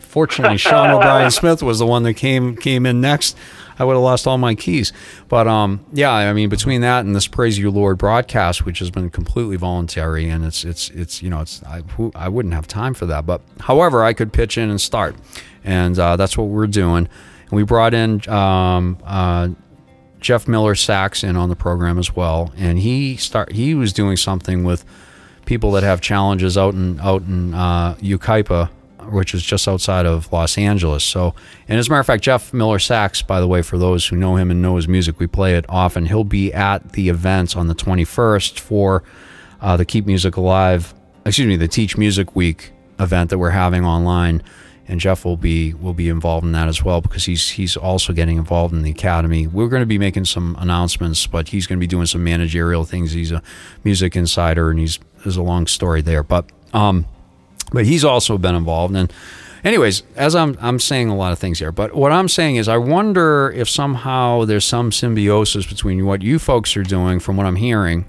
Speaker 1: Fortunately, Sean O'Bryan Smith was the one that came came in next. I would have lost all my keys. But um, yeah, I mean, between that and this Praise You Lord broadcast, which has been completely voluntary, and it's it's it's you know, it's I I wouldn't have time for that. But however, I could pitch in and start, and uh, that's what we're doing. And we brought in um, uh, Jeff Miller sax in on the program as well, and he start he was doing something with people that have challenges out in out in uh, Yucaipa, which is just outside of Los Angeles. So, and as a matter of fact, Jeff Miller Sachs, by the way, for those who know him and know his music, we play it often. He'll be at the event on the 21st for uh, the Keep Music Alive, excuse me, the Teach Music Week event that we're having online. And Jeff will be will be involved in that as well because he's he's also getting involved in the academy. We're going to be making some announcements, but he's going to be doing some managerial things. He's a music insider, and he's there's a long story there. But um, but he's also been involved. And anyways, as I'm I'm saying a lot of things here, but what I'm saying is I wonder if somehow there's some symbiosis between what you folks are doing, from what I'm hearing,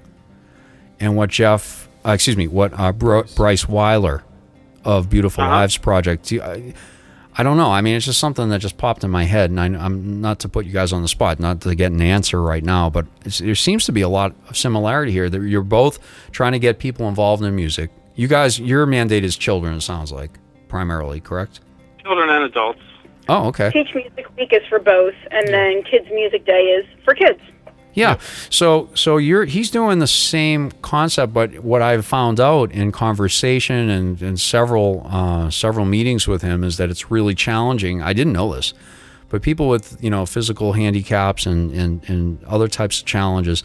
Speaker 1: and what Jeff, uh, excuse me, what uh, Bryce Weiler of Beautiful Lives Project. I, I don't know. I mean, it's just something that just popped in my head, and I, I'm not to put you guys on the spot, not to get an answer right now, but it's, there seems to be a lot of similarity here. That you're both trying to get people involved in music. You guys, your mandate is children. It sounds like primarily, correct?
Speaker 5: Children and adults.
Speaker 1: Oh, okay.
Speaker 3: Teach Music Week is for both, and then Kids Music Day is for kids.
Speaker 1: Yeah. So so you're he's doing the same concept, but what I've found out in conversation and, and several uh, several meetings with him is that it's really challenging. I didn't know this, but people with you know physical handicaps and and, and other types of challenges,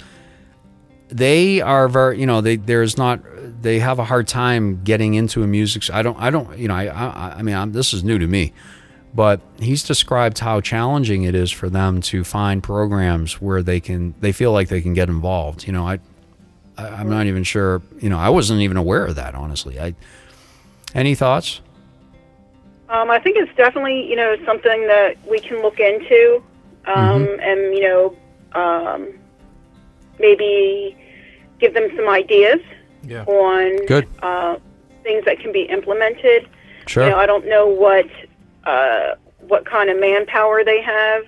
Speaker 1: they are very you know they there's not they have a hard time getting into a music. I don't I don't you know I I, I mean I'm, this is new to me. But he's described how challenging it is for them to find programs where they can they feel like they can get involved you know i, I i'm not even sure you know i wasn't even aware of that honestly. I any thoughts?
Speaker 3: Um, I think it's definitely you know something that we can look into, um, and you know um, maybe give them some ideas
Speaker 4: Yeah.
Speaker 3: on
Speaker 1: Good.
Speaker 3: Uh, things that can be implemented.
Speaker 1: sure
Speaker 3: You know, I don't know what uh, what kind of manpower they have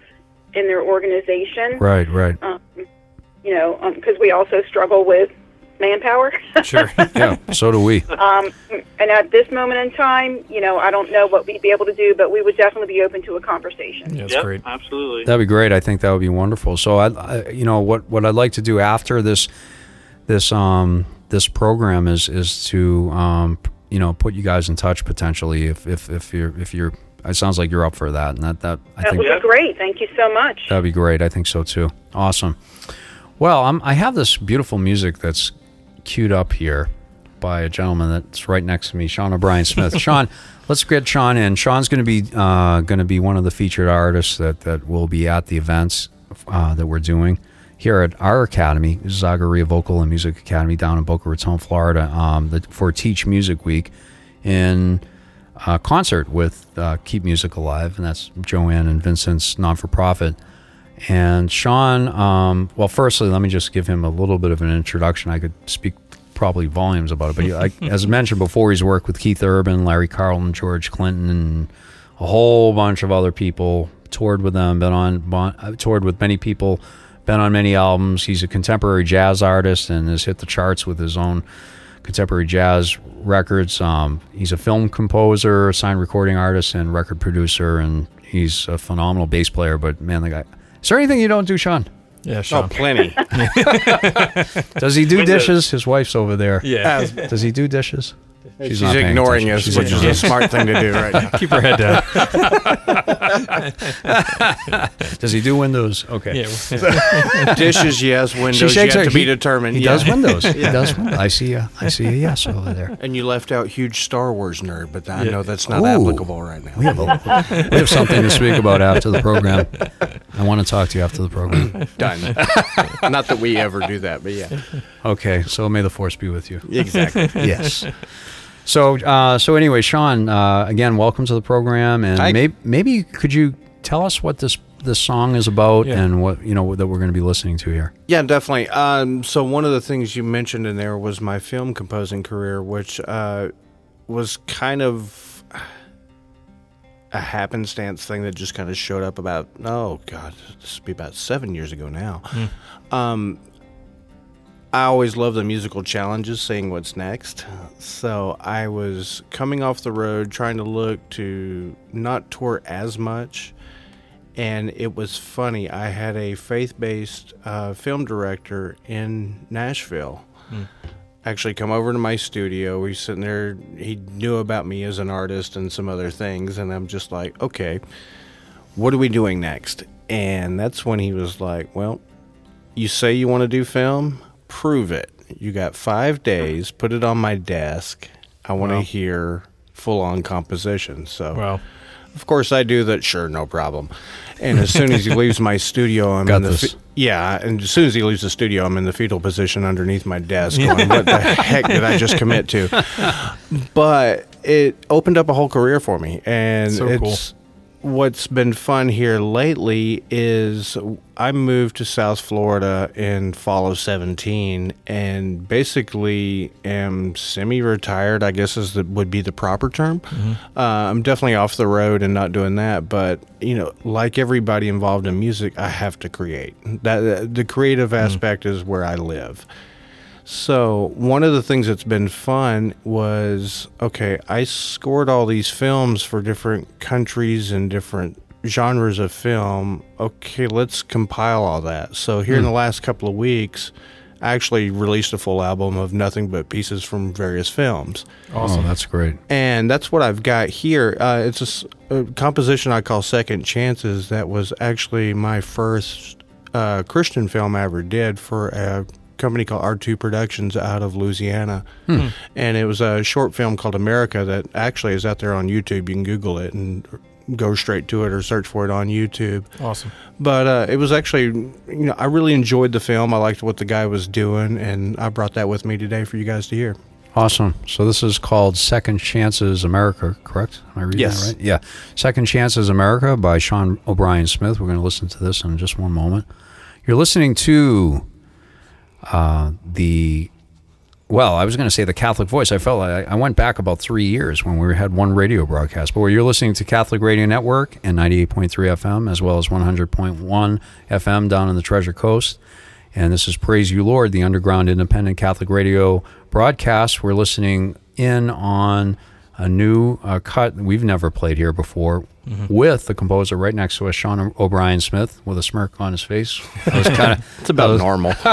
Speaker 3: in their organization.
Speaker 1: right right
Speaker 3: You know, because we also struggle with manpower.
Speaker 4: Sure.
Speaker 1: yeah so do we
Speaker 3: um, and at this moment in time, you know, I don't know what we'd be able to do, but we would definitely be open to a conversation.
Speaker 4: Yeah, that's
Speaker 5: yep,
Speaker 4: great.
Speaker 5: absolutely.
Speaker 1: that'd be great i think that would be wonderful so I, I you know what what i'd like to do after this this um this program is is to um you know put you guys in touch potentially if if if you're if you're it sounds like you're up for that and that that i think.
Speaker 3: That
Speaker 1: think
Speaker 3: would be great. Thank you so much.
Speaker 1: That'd be great. I think so too. Awesome. Well, I'm, I have this beautiful music that's queued up here by a gentleman that's right next to me, Sean O'Bryan Smith. Sean, let's get Sean in. Sean's going to be uh, going to be one of the featured artists that that will be at the events uh, that we're doing here at our academy, Zagaria Vocal and Music Academy, down in Boca Raton, Florida, um, the, for Teach Music Week in uh, concert with uh, Keep Music Alive, and that's Joanne and Vincent's non for profit. And Sean, um, well, firstly, let me just give him a little bit of an introduction. I could speak probably volumes about it, but he, I, as mentioned before, he's worked with Keith Urban, Larry Carlton, George Clinton, and a whole bunch of other people. Toured with them, been on, bon, uh, toured with many people, been on many albums. He's a contemporary jazz artist and has hit the charts with his own contemporary jazz records. Um, he's a film composer, signed recording artist, and record producer, and he's a phenomenal bass player. But man, the guy. Is there anything you don't do, Sean?
Speaker 4: Yeah,
Speaker 2: oh,
Speaker 4: Sean.
Speaker 2: Oh, plenty.
Speaker 1: Does he do dishes? His wife's over there.
Speaker 4: yeah.
Speaker 1: Does he do dishes?
Speaker 2: She's,
Speaker 1: not paying
Speaker 2: ignoring us,
Speaker 1: She's
Speaker 2: which is a smart thing to do right now.
Speaker 4: Keep her head down.
Speaker 1: Does he do Windows? Okay.
Speaker 4: yeah.
Speaker 2: Dishes, yes.
Speaker 1: She
Speaker 2: Windows
Speaker 1: shakes
Speaker 2: yet
Speaker 1: her.
Speaker 2: to be
Speaker 1: he,
Speaker 2: Determined.
Speaker 1: He
Speaker 2: yeah.
Speaker 1: does Windows. He does. Windows. I see. A, I see a yes over there.
Speaker 2: And you left out huge Star Wars nerd, but I
Speaker 4: Yeah.
Speaker 2: know that's not
Speaker 1: Ooh.
Speaker 2: applicable right now.
Speaker 1: We have, a, we have something to speak about after the program. I want to talk to you after the program.
Speaker 2: Done. not that we ever do that, but yeah.
Speaker 1: Okay, so may the force be with you.
Speaker 2: Exactly.
Speaker 1: Yes. So, uh, so anyway, Sean, uh, again, welcome to the program, and
Speaker 2: Hi.
Speaker 1: maybe, maybe could you tell us what this this song is about
Speaker 4: Yeah.
Speaker 1: and what you know that we're going to be listening to here?
Speaker 2: Yeah, definitely. Um, so one of the things you mentioned in there was my film composing career, which uh, was kind of a happenstance thing that just kind of showed up about oh god, this would be about seven years ago now. Um, I always love the musical challenges, seeing what's next. So I was coming off the road, trying to look to not tour as much and it was funny. I had a faith-based uh, film director in Nashville actually come over to my studio. We sitting there. He knew about me as an artist and some other things, and I'm just like, okay, what are we doing next? And that's when he was like, well, you say you want to do film, prove it. You got five days. Put it on my desk. I want to
Speaker 4: Wow.
Speaker 2: hear full-on composition. So.
Speaker 4: Wow.
Speaker 2: Of course, I do that. Sure, no problem. And as soon as he leaves my studio, I'm
Speaker 1: Got
Speaker 2: in the fe- yeah. And as soon as he leaves the studio, I'm in the fetal position underneath my desk. Going, what the heck did I just commit to? But it opened up a whole career for me, and
Speaker 4: So
Speaker 2: it's what's been fun here lately is I moved to South Florida in fall of 17 and basically am semi-retired I guess is the, would be the proper term. Uh, I'm definitely off the road and not doing that but you know like everybody involved in music I have to create. That the creative aspect is where I live. So one of the things that's been fun was okay. I scored all these films for different countries and different genres of film. Okay, let's compile all that. So here in the last couple of weeks, I actually released a full album of nothing but pieces from various films
Speaker 1: Oh, that's great.
Speaker 2: and that's what I've got here. Uh, it's a composition I call Second Chances. That was actually my first uh, Christian film I ever did for a company called R2 Productions out of Louisiana, and it was a short film called America that actually is out there on YouTube. You can Google it and go straight to it or search for it on YouTube.
Speaker 4: Awesome.
Speaker 2: But uh, it was actually, you know, I really enjoyed the film. I liked what the guy was doing, and I brought that with me today for you guys to hear.
Speaker 1: Awesome. So this is called Second Chances America, correct? Am I reading
Speaker 2: Yes.
Speaker 1: that right? Yeah. Second Chances America by Sean O'Bryan Smith. We're going to listen to this in just one moment. You're listening to uh, the, well, I was going to say the Catholic Voice. I felt like I went back about three years when we had one radio broadcast. But you're listening to Catholic Radio Network and 98.3 FM, as well as 100.1 FM down in the Treasure Coast. And this is Praise You Lord, the underground independent Catholic radio broadcast. We're listening in on a new uh, cut we've never played here before with the composer right next to us, Sean O'Bryan Smith, with a smirk on his face. Was kind of
Speaker 2: It's about normal.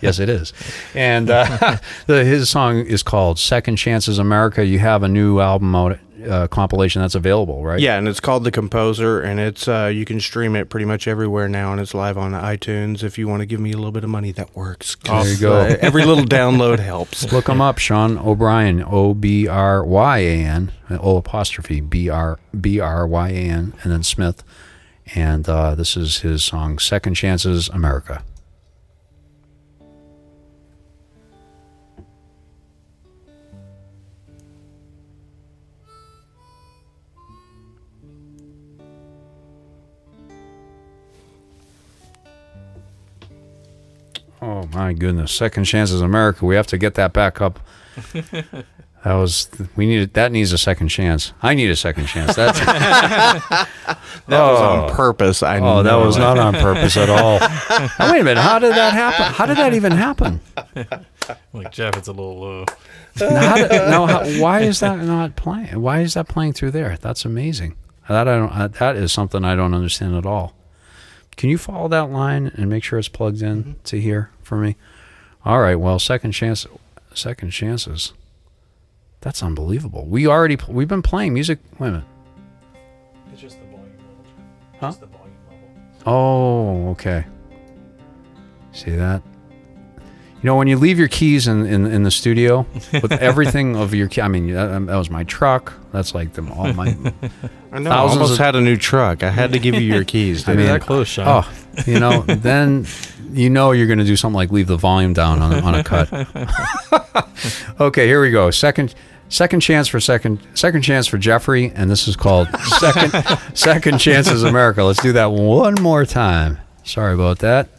Speaker 1: yes, it is. And uh, the, his song is called Second Chances America. You have a new album out, uh, compilation that's available, right?
Speaker 2: Yeah, and it's called The Composer, and it's uh, you can stream it pretty much everywhere now, and it's live on iTunes. If you want to give me a little bit of money, that works.
Speaker 1: There you go.
Speaker 2: uh, every little download helps.
Speaker 1: Look him up, Sean O'Bryan, O B R Y A N, O apostrophe B R B R Y A N, and then Smith. And uh, this is his song, Second Chances America. Oh my goodness! Second Chances America. We have to get that back up. That was we needed. That needs a second chance. I need a second chance. That's
Speaker 2: That was on purpose. I
Speaker 1: oh, that was
Speaker 2: it.
Speaker 1: not on purpose at all. Now, wait a minute. How did that happen? How did that even happen?
Speaker 4: Like Jeff, it's a little.
Speaker 1: Now, did, now how, why is that not playing? Why is that playing through there? That's amazing. That I don't. uh, That is something I don't understand at all. Can you follow that line and make sure it's plugged in mm-hmm. to here for me? All right. Well, second chance. Second chances. That's unbelievable. We already we've been playing music. Wait a minute.
Speaker 4: it's just the volume level.
Speaker 1: Huh?
Speaker 4: Just the volume level.
Speaker 1: Oh, okay. See that? You know, when you leave your keys in, in, in the studio with everything of your key, I mean, that, that was my truck. That's like them all my.
Speaker 2: I know. I
Speaker 1: Thousands
Speaker 2: almost
Speaker 1: of-
Speaker 2: had a new truck. I had to give you your keys.
Speaker 1: I mean,
Speaker 4: that close, Sean.
Speaker 1: Oh, you know, then you know you're going to do something like leave the volume down on, on a cut. okay, here we go. Second second chance for second second chance for Jeffrey, and this is called second second chances America. Let's do that one more time. Sorry about that.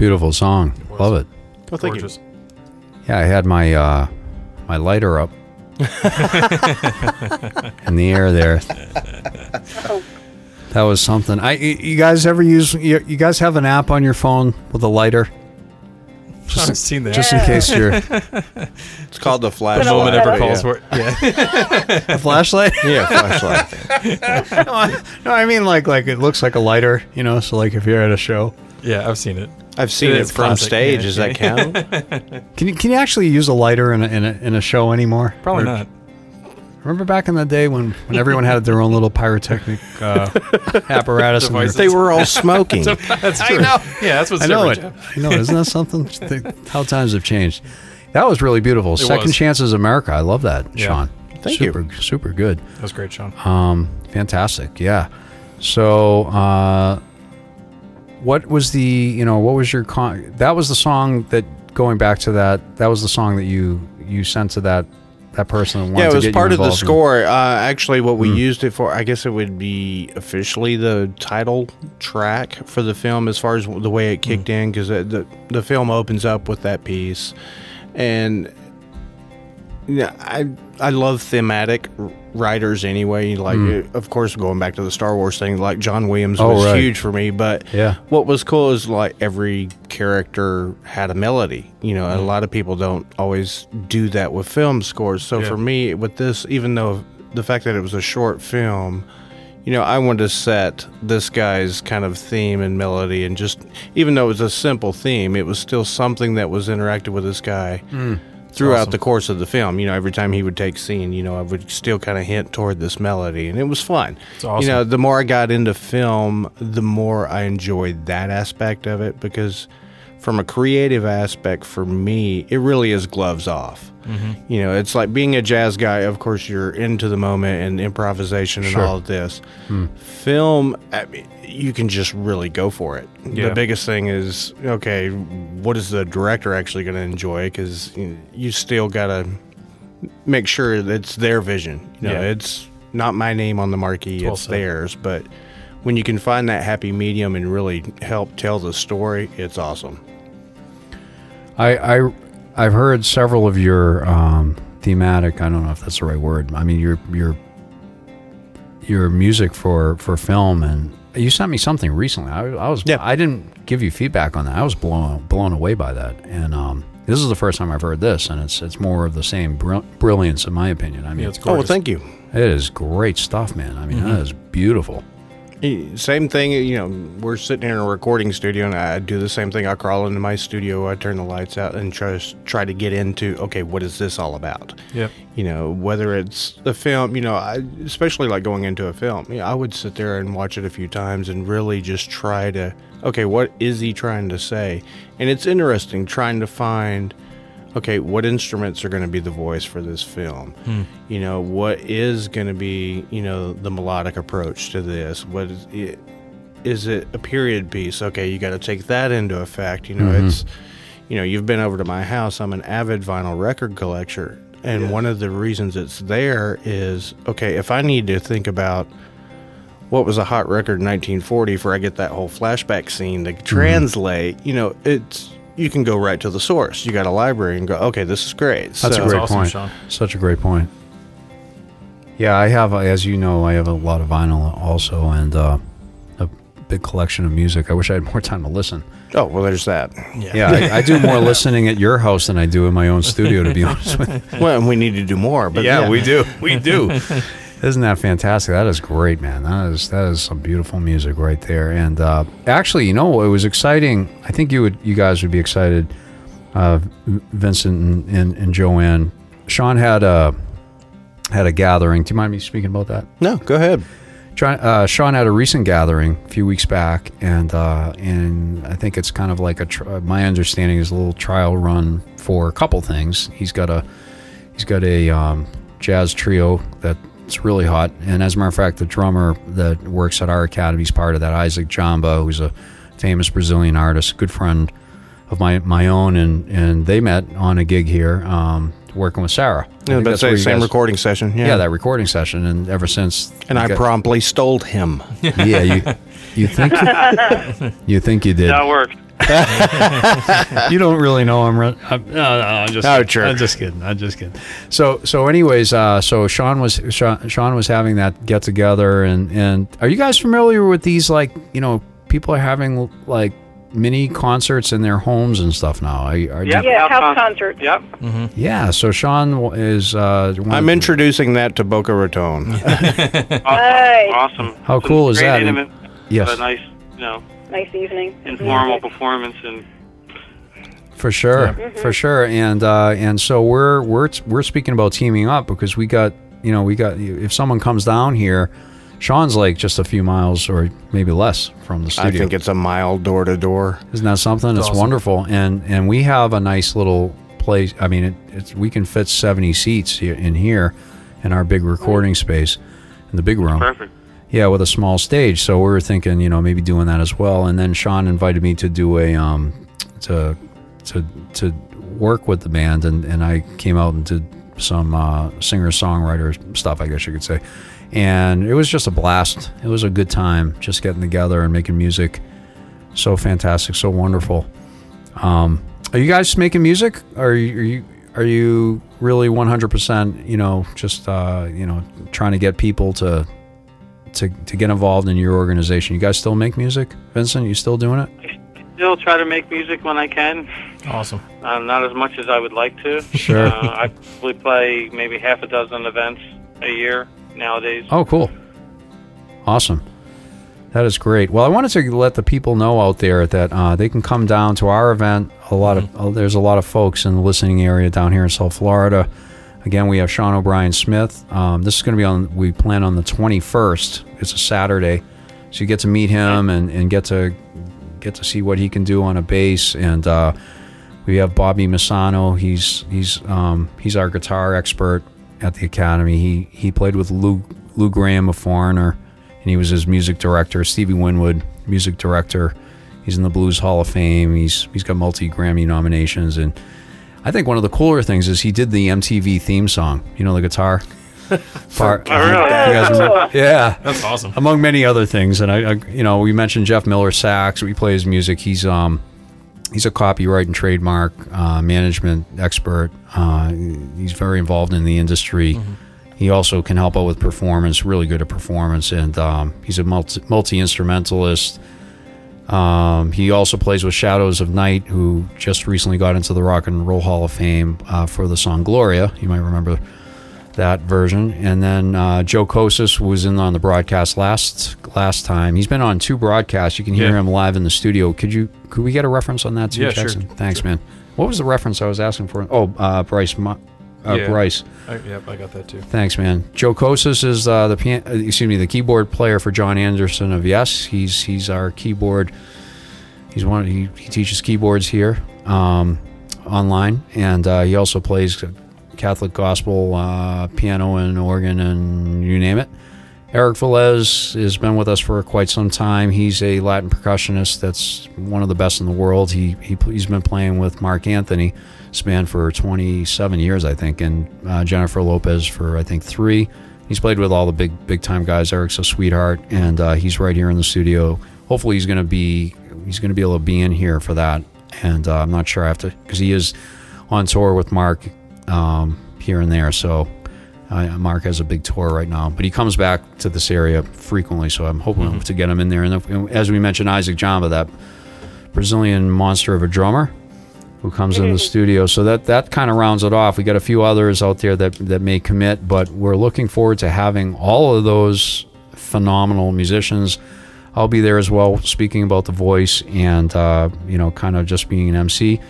Speaker 1: Beautiful song.
Speaker 4: was.
Speaker 1: Love it.
Speaker 2: Well, thank you.
Speaker 1: Yeah, I had my uh, my lighter up in the air there.
Speaker 3: Oh.
Speaker 1: That was something. I you guys ever use you, you guys have an app on your phone with a lighter?
Speaker 4: I've seen that.
Speaker 1: Just in case you're
Speaker 2: It's called the
Speaker 4: the moment ever calls for it. Yeah.
Speaker 1: a flashlight.
Speaker 2: Yeah, flashlight.
Speaker 1: no, I, no, I mean like like it looks like a lighter, you know. So like if you're at a show,
Speaker 4: yeah, I've seen it.
Speaker 2: I've seen
Speaker 4: It
Speaker 2: it,
Speaker 4: is
Speaker 2: from
Speaker 4: classic,
Speaker 2: stage.
Speaker 4: yeah.
Speaker 2: Does that count?
Speaker 1: can you can you actually use a lighter in a in a, in a show anymore?
Speaker 4: Probably
Speaker 1: Or-
Speaker 4: not.
Speaker 1: Remember back in the day when, when everyone had their own little pyrotechnic uh, apparatus? in their-
Speaker 2: they were all smoking.
Speaker 4: That's true.
Speaker 1: know.
Speaker 4: Yeah, that's what's
Speaker 1: I know it.
Speaker 4: different, Jeff.
Speaker 1: I know. it. Isn't that something? How times have changed. That was really beautiful. Second
Speaker 4: was.
Speaker 1: Chances America. I love that,
Speaker 4: Yeah.
Speaker 1: Sean.
Speaker 2: Thank you.
Speaker 1: super, Super good.
Speaker 4: That was great, Sean.
Speaker 1: Um, fantastic. Yeah. So, uh, what was the you know what was your con? That was the song that going back to that. That was the song that you you sent to that that person.
Speaker 2: Yeah, it was part of the score. Uh, actually, what we used it for, I guess it would be officially the title track for the film, as far as the way it kicked in, because the the film opens up with that piece, and yeah, I I love thematic writers anyway. Like, uh, of course, going back to the Star Wars thing, like John Williams
Speaker 1: Oh,
Speaker 2: was
Speaker 1: right.
Speaker 2: huge for me, but
Speaker 1: Yeah.
Speaker 2: what was cool is like every character had a melody. You know, a lot of people don't always do that with film scores. So
Speaker 4: Yeah.
Speaker 2: for me, with this, even though the fact that it was a short film, you know, I wanted to set this guy's kind of theme and melody, and just even though it was a simple theme, it was still something that was interactive with this guy. Throughout
Speaker 4: awesome.
Speaker 2: the course of the film, you know, every time he would take scene, you know, I would still kind of hint toward this melody, and it was fun.
Speaker 4: It's awesome.
Speaker 2: You know, the more I got into film, the more I enjoyed that aspect of it because from a creative aspect for me, it really is gloves off. Mm-hmm. You know, it's like being a jazz guy. Of course, you're into the moment and improvisation and
Speaker 1: Sure.
Speaker 2: all of this. Hmm. Film, I mean, you can just really go for it.
Speaker 4: Yeah.
Speaker 2: The biggest thing is okay, what is the director actually going to enjoy? Because you, you still got to make sure it's their vision. You know,
Speaker 4: Yeah.
Speaker 2: it's not my name on the marquee; it's theirs. But when you can find that happy medium and really help tell the story, it's awesome.
Speaker 1: I, I I've heard several of your um, thematic. I don't know if that's the right word. I mean your your your music for for film, and you sent me something recently. I, I was
Speaker 2: Yeah.
Speaker 1: I didn't give you feedback on that. I was blown blown away by that, and um, this is the first time I've heard this, and it's it's more of the same brill- brilliance, in my opinion. I mean,
Speaker 4: Yeah, it's
Speaker 2: Oh, well, thank you.
Speaker 1: it is great stuff, man. I mean, that is beautiful.
Speaker 2: Same thing, you know, we're sitting here in a recording studio and I do the same thing. I crawl into my studio, I turn the lights out and try to, try to get into, okay, what is this all about?
Speaker 4: Yep.
Speaker 2: You know, whether it's the film, you know, I, especially like going into a film, yeah, I would sit there and watch it a few times and really just try to, okay, what is he trying to say? And it's interesting trying to find, okay, what instruments are going to be the voice for this film? Hmm. You know, what is going to be, you know, the melodic approach to this? What is it? Is it a period piece? Okay, you got to take that into effect. You know, mm-hmm. it's, you know, you've been over to my house. I'm an avid vinyl record collector. And one of the reasons it's there is, okay, if I need to think about what was a hot record in 1940 for I get that whole flashback scene to mm-hmm. translate, you know, it's, you can go right to the source. You got a library and go, okay, this is great.
Speaker 1: That's
Speaker 2: So-
Speaker 1: a great
Speaker 4: awesome,
Speaker 1: point.
Speaker 4: Sean.
Speaker 1: Such a great point. Yeah, I have, uh, as you know, I have a lot of vinyl also, and uh, a big collection of music. I wish I had more time to listen.
Speaker 2: Oh, well, there's that.
Speaker 1: Yeah, I, I do more listening at your house than I do in my own studio, to be honest with you.
Speaker 2: Well, and we need to do more, but yeah, yeah.
Speaker 1: we do. We do. Isn't that fantastic? That is great, man. That is that is some beautiful music right there. And uh, actually, you know, it was exciting. I think you would, you guys would be excited. Uh, Vincent and, and, and Joanne. Sean had a had a gathering. Do you mind me speaking about that?
Speaker 2: No, go ahead.
Speaker 1: Try, uh, Sean had a recent gathering a few weeks back, and uh, and I think it's kind of like a. Tr- my understanding is a little trial run for a couple things. He's got a he's got a um, jazz trio that's really hot, and as a matter of fact, the drummer that works at our academy is part of that. Isaac Jamba, who's a famous Brazilian artist, good friend of my my own, and and they met on a gig here, um, working with Sarah. I
Speaker 2: Yeah,
Speaker 1: think
Speaker 2: but
Speaker 1: that's
Speaker 2: say same
Speaker 1: guys-
Speaker 2: recording session. Yeah,
Speaker 1: Yeah, that recording session, and ever since,
Speaker 2: and I
Speaker 1: got-
Speaker 2: promptly stole him.
Speaker 1: yeah, you you think you, you think you did.
Speaker 5: That worked.
Speaker 1: You don't really know him, right? I'm, no, no, I'm just
Speaker 2: Oh,
Speaker 1: kidding.
Speaker 2: jerk.
Speaker 1: I'm just kidding. I'm just kidding. So so anyways, uh, so Sean was Sean, Sean was having that get together, and and are you guys familiar with these like you know people are having like mini concerts in their homes and stuff now? Are, you- are you-
Speaker 5: Yep.
Speaker 3: Yeah,
Speaker 5: house
Speaker 3: house
Speaker 5: con-
Speaker 3: concerts.
Speaker 5: Yep.
Speaker 1: yeah. So Sean is. Uh,
Speaker 2: I'm
Speaker 1: of-
Speaker 2: introducing that to Boca Raton.
Speaker 5: Awesome. Awesome.
Speaker 1: How
Speaker 5: Some
Speaker 1: cool is that?
Speaker 5: Intimate,
Speaker 1: Yes.
Speaker 5: but nice, you know,
Speaker 3: Nice evening.
Speaker 5: informal
Speaker 3: Music.
Speaker 5: performance and
Speaker 1: For sure, for sure, and uh, and so we're we're we're speaking about teaming up because we got you know we got if someone comes down here, Sean's like just a few miles or maybe less from the studio.
Speaker 2: I think it's a mile door to door.
Speaker 1: Isn't that something? It's
Speaker 4: awesome.
Speaker 1: wonderful, and and we have a nice little place. I mean, it, it's we can fit seventy seats in here, in our big recording space, in the big room.
Speaker 5: perfect.
Speaker 1: Yeah, with a small stage. So we were thinking, you know, maybe doing that as well. And then Sean invited me to do a um to to to work with the band and, and I came out and did some uh, singer songwriter stuff, I guess you could say. And it was just a blast. It was a good time just getting together and making music. So fantastic, so wonderful. Um, are you guys making music? Are you, are you are you really 100%, you know, just uh, you know, trying to get people to to, to get involved in your organization. You guys still make music, Vincent? You still doing it?
Speaker 5: I still try to make music when I can.
Speaker 4: Awesome.
Speaker 5: Uh, not as much as I would like to.
Speaker 1: Sure.
Speaker 5: Uh, I probably play maybe half a dozen events a year nowadays.
Speaker 1: Oh, cool. Awesome. That is great. Well, I wanted to let the people know out there that uh, they can come down to our event. A lot of uh, there's a lot of folks in the listening area down here in South Florida. Again, we have Sean O'Bryan Smith. Um, this is going to be on. We plan on the 21st. It's a Saturday, so you get to meet him and, and get to get to see what he can do on a bass. And uh, we have Bobby Messano. He's he's um, he's our guitar expert at the academy. He he played with Lou Lou Gramm a Foreigner, and he was his music director. Stevie Winwood, music director. He's in the Blues Hall of Fame. He's he's got multi Grammy nominations, and I think one of the cooler things is he did the MTV theme song. You know the guitar part.
Speaker 5: Oh, really?
Speaker 1: You guys remember? Yeah,
Speaker 4: That's awesome.
Speaker 1: among many other things. And I, I, you know, we mentioned Jeff Miller sax. We play his music. He's um, he's a copyright and trademark uh, management expert. Uh, he's very involved in the industry. He also can help out with performance. Really good at performance, and um, he's a multi multi instrumentalist. Um, he also plays with Shadows of Knight, who just recently got into the Rock and Roll Hall of Fame uh, for the song Gloria. You might remember that version. And then uh, Joe Kosis was in on the broadcast last last time. He's been on two broadcasts. You can hear
Speaker 4: Yeah.
Speaker 1: him live in the studio. Could you could we get a reference on that too,
Speaker 4: Yeah, sure.
Speaker 1: Jackson? Thanks, man. What was the reference I was asking for? Oh, uh, Bryce. Mo- Uh,
Speaker 4: Yeah.
Speaker 1: Bryce.
Speaker 4: I, yep, I got that too.
Speaker 1: Thanks, man. Joe Kosis is uh, the pian- uh, excuse me the keyboard player for Jon Anderson of Yes. He's he's our keyboard. He's one. He, he teaches keyboards here um, online, and uh, he also plays Catholic gospel uh, piano and organ and you name it. Eric Velez has been with us for quite some time. He's a Latin percussionist that's one of the best in the world. He, he he's been playing with Marc Anthony, span for 27 years, I think, and uh, Jennifer Lopez for I think three. He's played with all the big big time guys. Eric's a sweetheart, and uh, he's right here in the studio. Hopefully, he's going to be he's going to be able to be in here for that. And uh, I'm not sure I have to because he is on tour with Marc um, here and there. So uh, Marc has a big tour right now, but he comes back to this area frequently. So I'm hoping to get him in there. And if- as we mentioned, Isaac Jamba, that Brazilian monster of a drummer who comes in the studio. So that that kind of rounds it off. We got a few others out there that that may commit, but we're looking forward to having all of those phenomenal musicians. I'll be there as well, speaking about the voice and uh, you know, kind of just being an MC.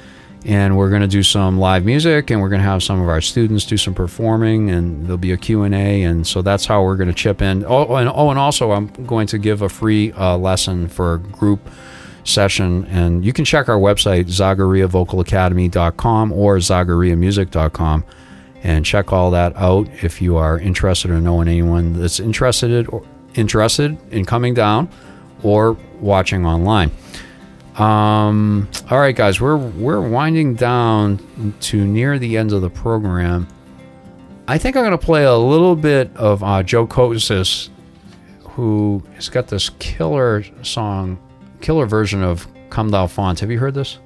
Speaker 1: And we're going to do some live music, and we're going to have some of our students do some performing, and there'll be a Q and A, and so that's how we're going to chip in. Oh, and oh, and also I'm going to give a free uh, lesson for a group session and you can check our website zagariavocalacademy.com or zagariamusic.com and check all that out if you are interested or knowing anyone that's interested or interested in coming down or watching online um, all right guys we're we're winding down to near the end of the program i think i'm going to play a little bit of uh, joe kosis who has got this killer song killer version of Come Thou Fount. Have you heard this?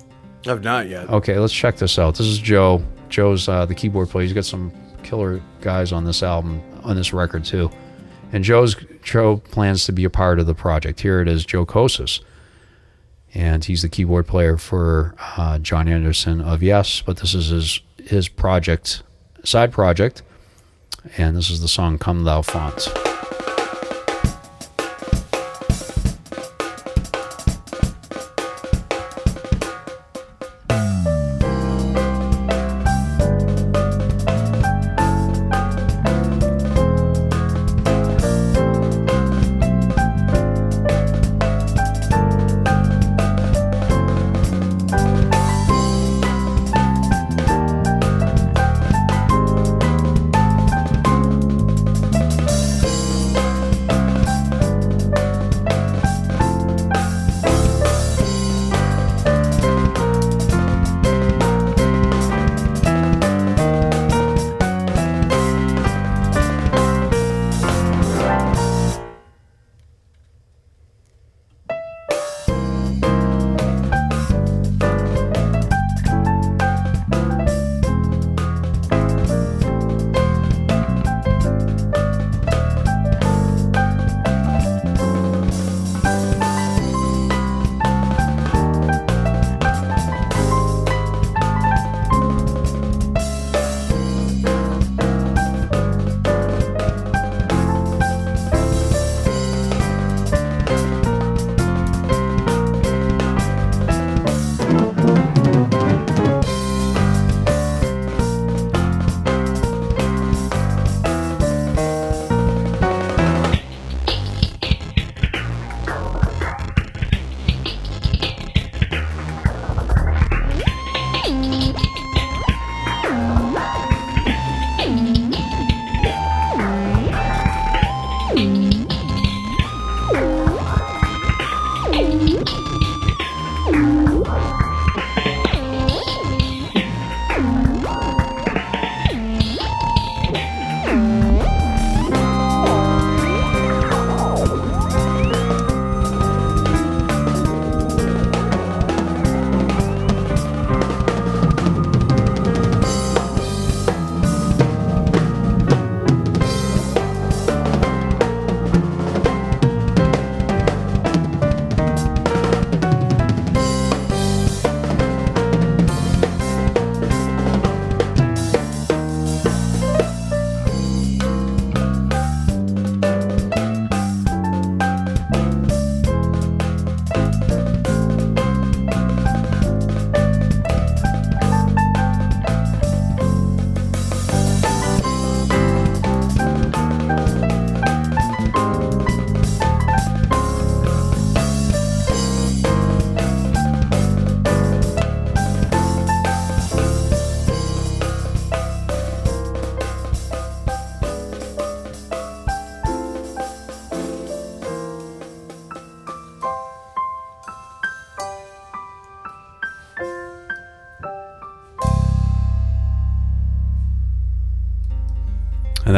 Speaker 2: I've not yet.
Speaker 1: Okay, let's check this out. This is Joe. Joe's uh, the keyboard player. He's got some killer guys on this album, on this record too. And Joe's Joe plans to be a part of the project. Here it is, Joe Kosis. And he's the keyboard player for uh, Jon Anderson of Yes, but this is his his project, side project. And this is the song Come Thou Fount.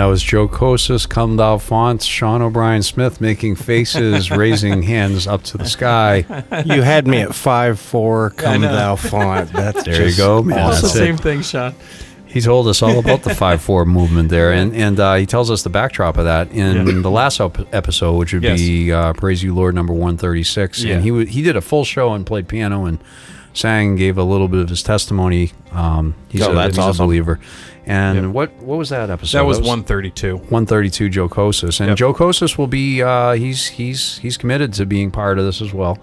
Speaker 1: That was Joe Kosis, Come Thou Founts, Sean O'Bryan Smith making faces, raising hands up to the sky.
Speaker 2: You had me at five four. Come
Speaker 4: know.
Speaker 2: thou font. That's
Speaker 1: There you go, man.
Speaker 4: It's the
Speaker 1: That's it.
Speaker 4: same thing, Sean.
Speaker 1: He told us all about the five four movement there, and and uh, he tells us the backdrop of that in
Speaker 4: Yeah.
Speaker 1: the last op- episode, which would be uh, "Praise You, Lord" number one thirty six.
Speaker 4: Yeah.
Speaker 1: And he w- he did a full show and played piano and sang, gave a little bit of his testimony. Um, he's,
Speaker 2: Oh,
Speaker 1: a,
Speaker 2: that's
Speaker 1: he's a believer. And
Speaker 4: Yep.
Speaker 1: what what was that episode?
Speaker 4: That was 132.
Speaker 1: 132 Joe Kosis. And
Speaker 4: Yep.
Speaker 1: Joe Kosis will be uh, he's he's he's committed to being part of this as well.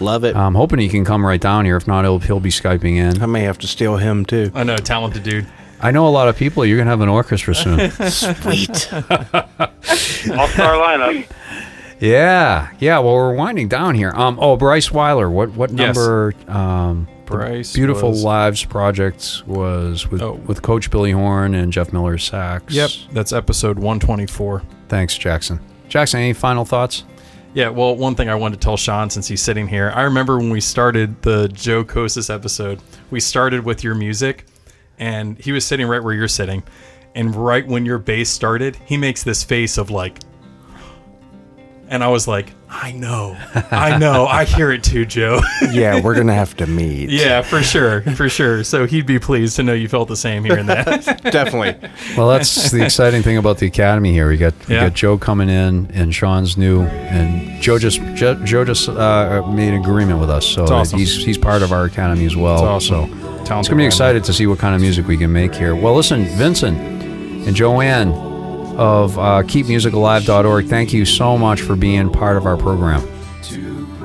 Speaker 2: love it.
Speaker 1: I'm hoping he can come right down here. If not, he'll he'll be skyping in.
Speaker 2: I may have to steal him too.
Speaker 4: I know, talented dude.
Speaker 1: I know a lot of people. You're gonna have an orchestra soon.
Speaker 2: Sweet.
Speaker 5: All star lineup.
Speaker 1: Yeah, yeah. Well, we're winding down here. Um. Oh, Bryce Weiler. What what
Speaker 4: Yes.
Speaker 1: number? Um.
Speaker 4: Bryce
Speaker 1: Beautiful
Speaker 4: was-
Speaker 1: Lives project was with
Speaker 4: Oh.
Speaker 1: with Coach Billy Horn and Jeff Miller sax.
Speaker 4: Yep, that's episode 124.
Speaker 1: Thanks, Jackson. Jackson, any final thoughts?
Speaker 4: Yeah, well, one thing I wanted to tell Sean since he's sitting here, I remember when we started the Joe Kosis episode, we started with your music, and he was sitting right where you're sitting. And right when your bass started, he makes this face of like, and I was like, I know, I know, I hear it too, Joe.
Speaker 2: yeah, we're gonna have to meet.
Speaker 4: yeah, for sure, for sure. So he'd be pleased to know you felt the same hearing that.
Speaker 2: definitely.
Speaker 1: Well, that's the exciting thing about the academy here. We got we
Speaker 4: Yeah.
Speaker 1: got Joe coming in, and Sean's new, and Joe just Joe, Joe just uh, made an agreement with us, so
Speaker 4: awesome.
Speaker 1: he's he's part of our academy as well.
Speaker 4: It's awesome.
Speaker 1: So
Speaker 4: Talented
Speaker 1: it's gonna be
Speaker 4: guy.
Speaker 1: excited to see what kind of music we can make here. Well, listen, Vincent and Joanne of uh, KeepMusicAlive.org, thank you so much for being part of our program.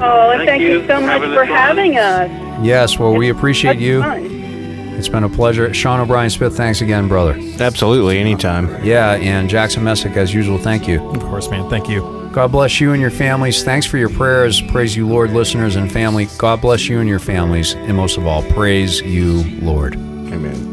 Speaker 3: Oh, and
Speaker 5: Thank
Speaker 3: thank, you.
Speaker 5: you
Speaker 3: so much
Speaker 5: having
Speaker 3: for having us.
Speaker 1: Yes, well, we appreciate you.
Speaker 3: fun.
Speaker 1: It's been a pleasure. Sean O'Bryan Smith, thanks again, brother.
Speaker 2: Absolutely. Anytime.
Speaker 1: Yeah, and Jackson Messick, as usual, thank you.
Speaker 4: Of course, man. Thank you.
Speaker 1: God bless you and your families. Thanks for your prayers. Praise you, Lord, listeners and family. God bless you and your families. And most of all, praise you, Lord.
Speaker 2: Amen.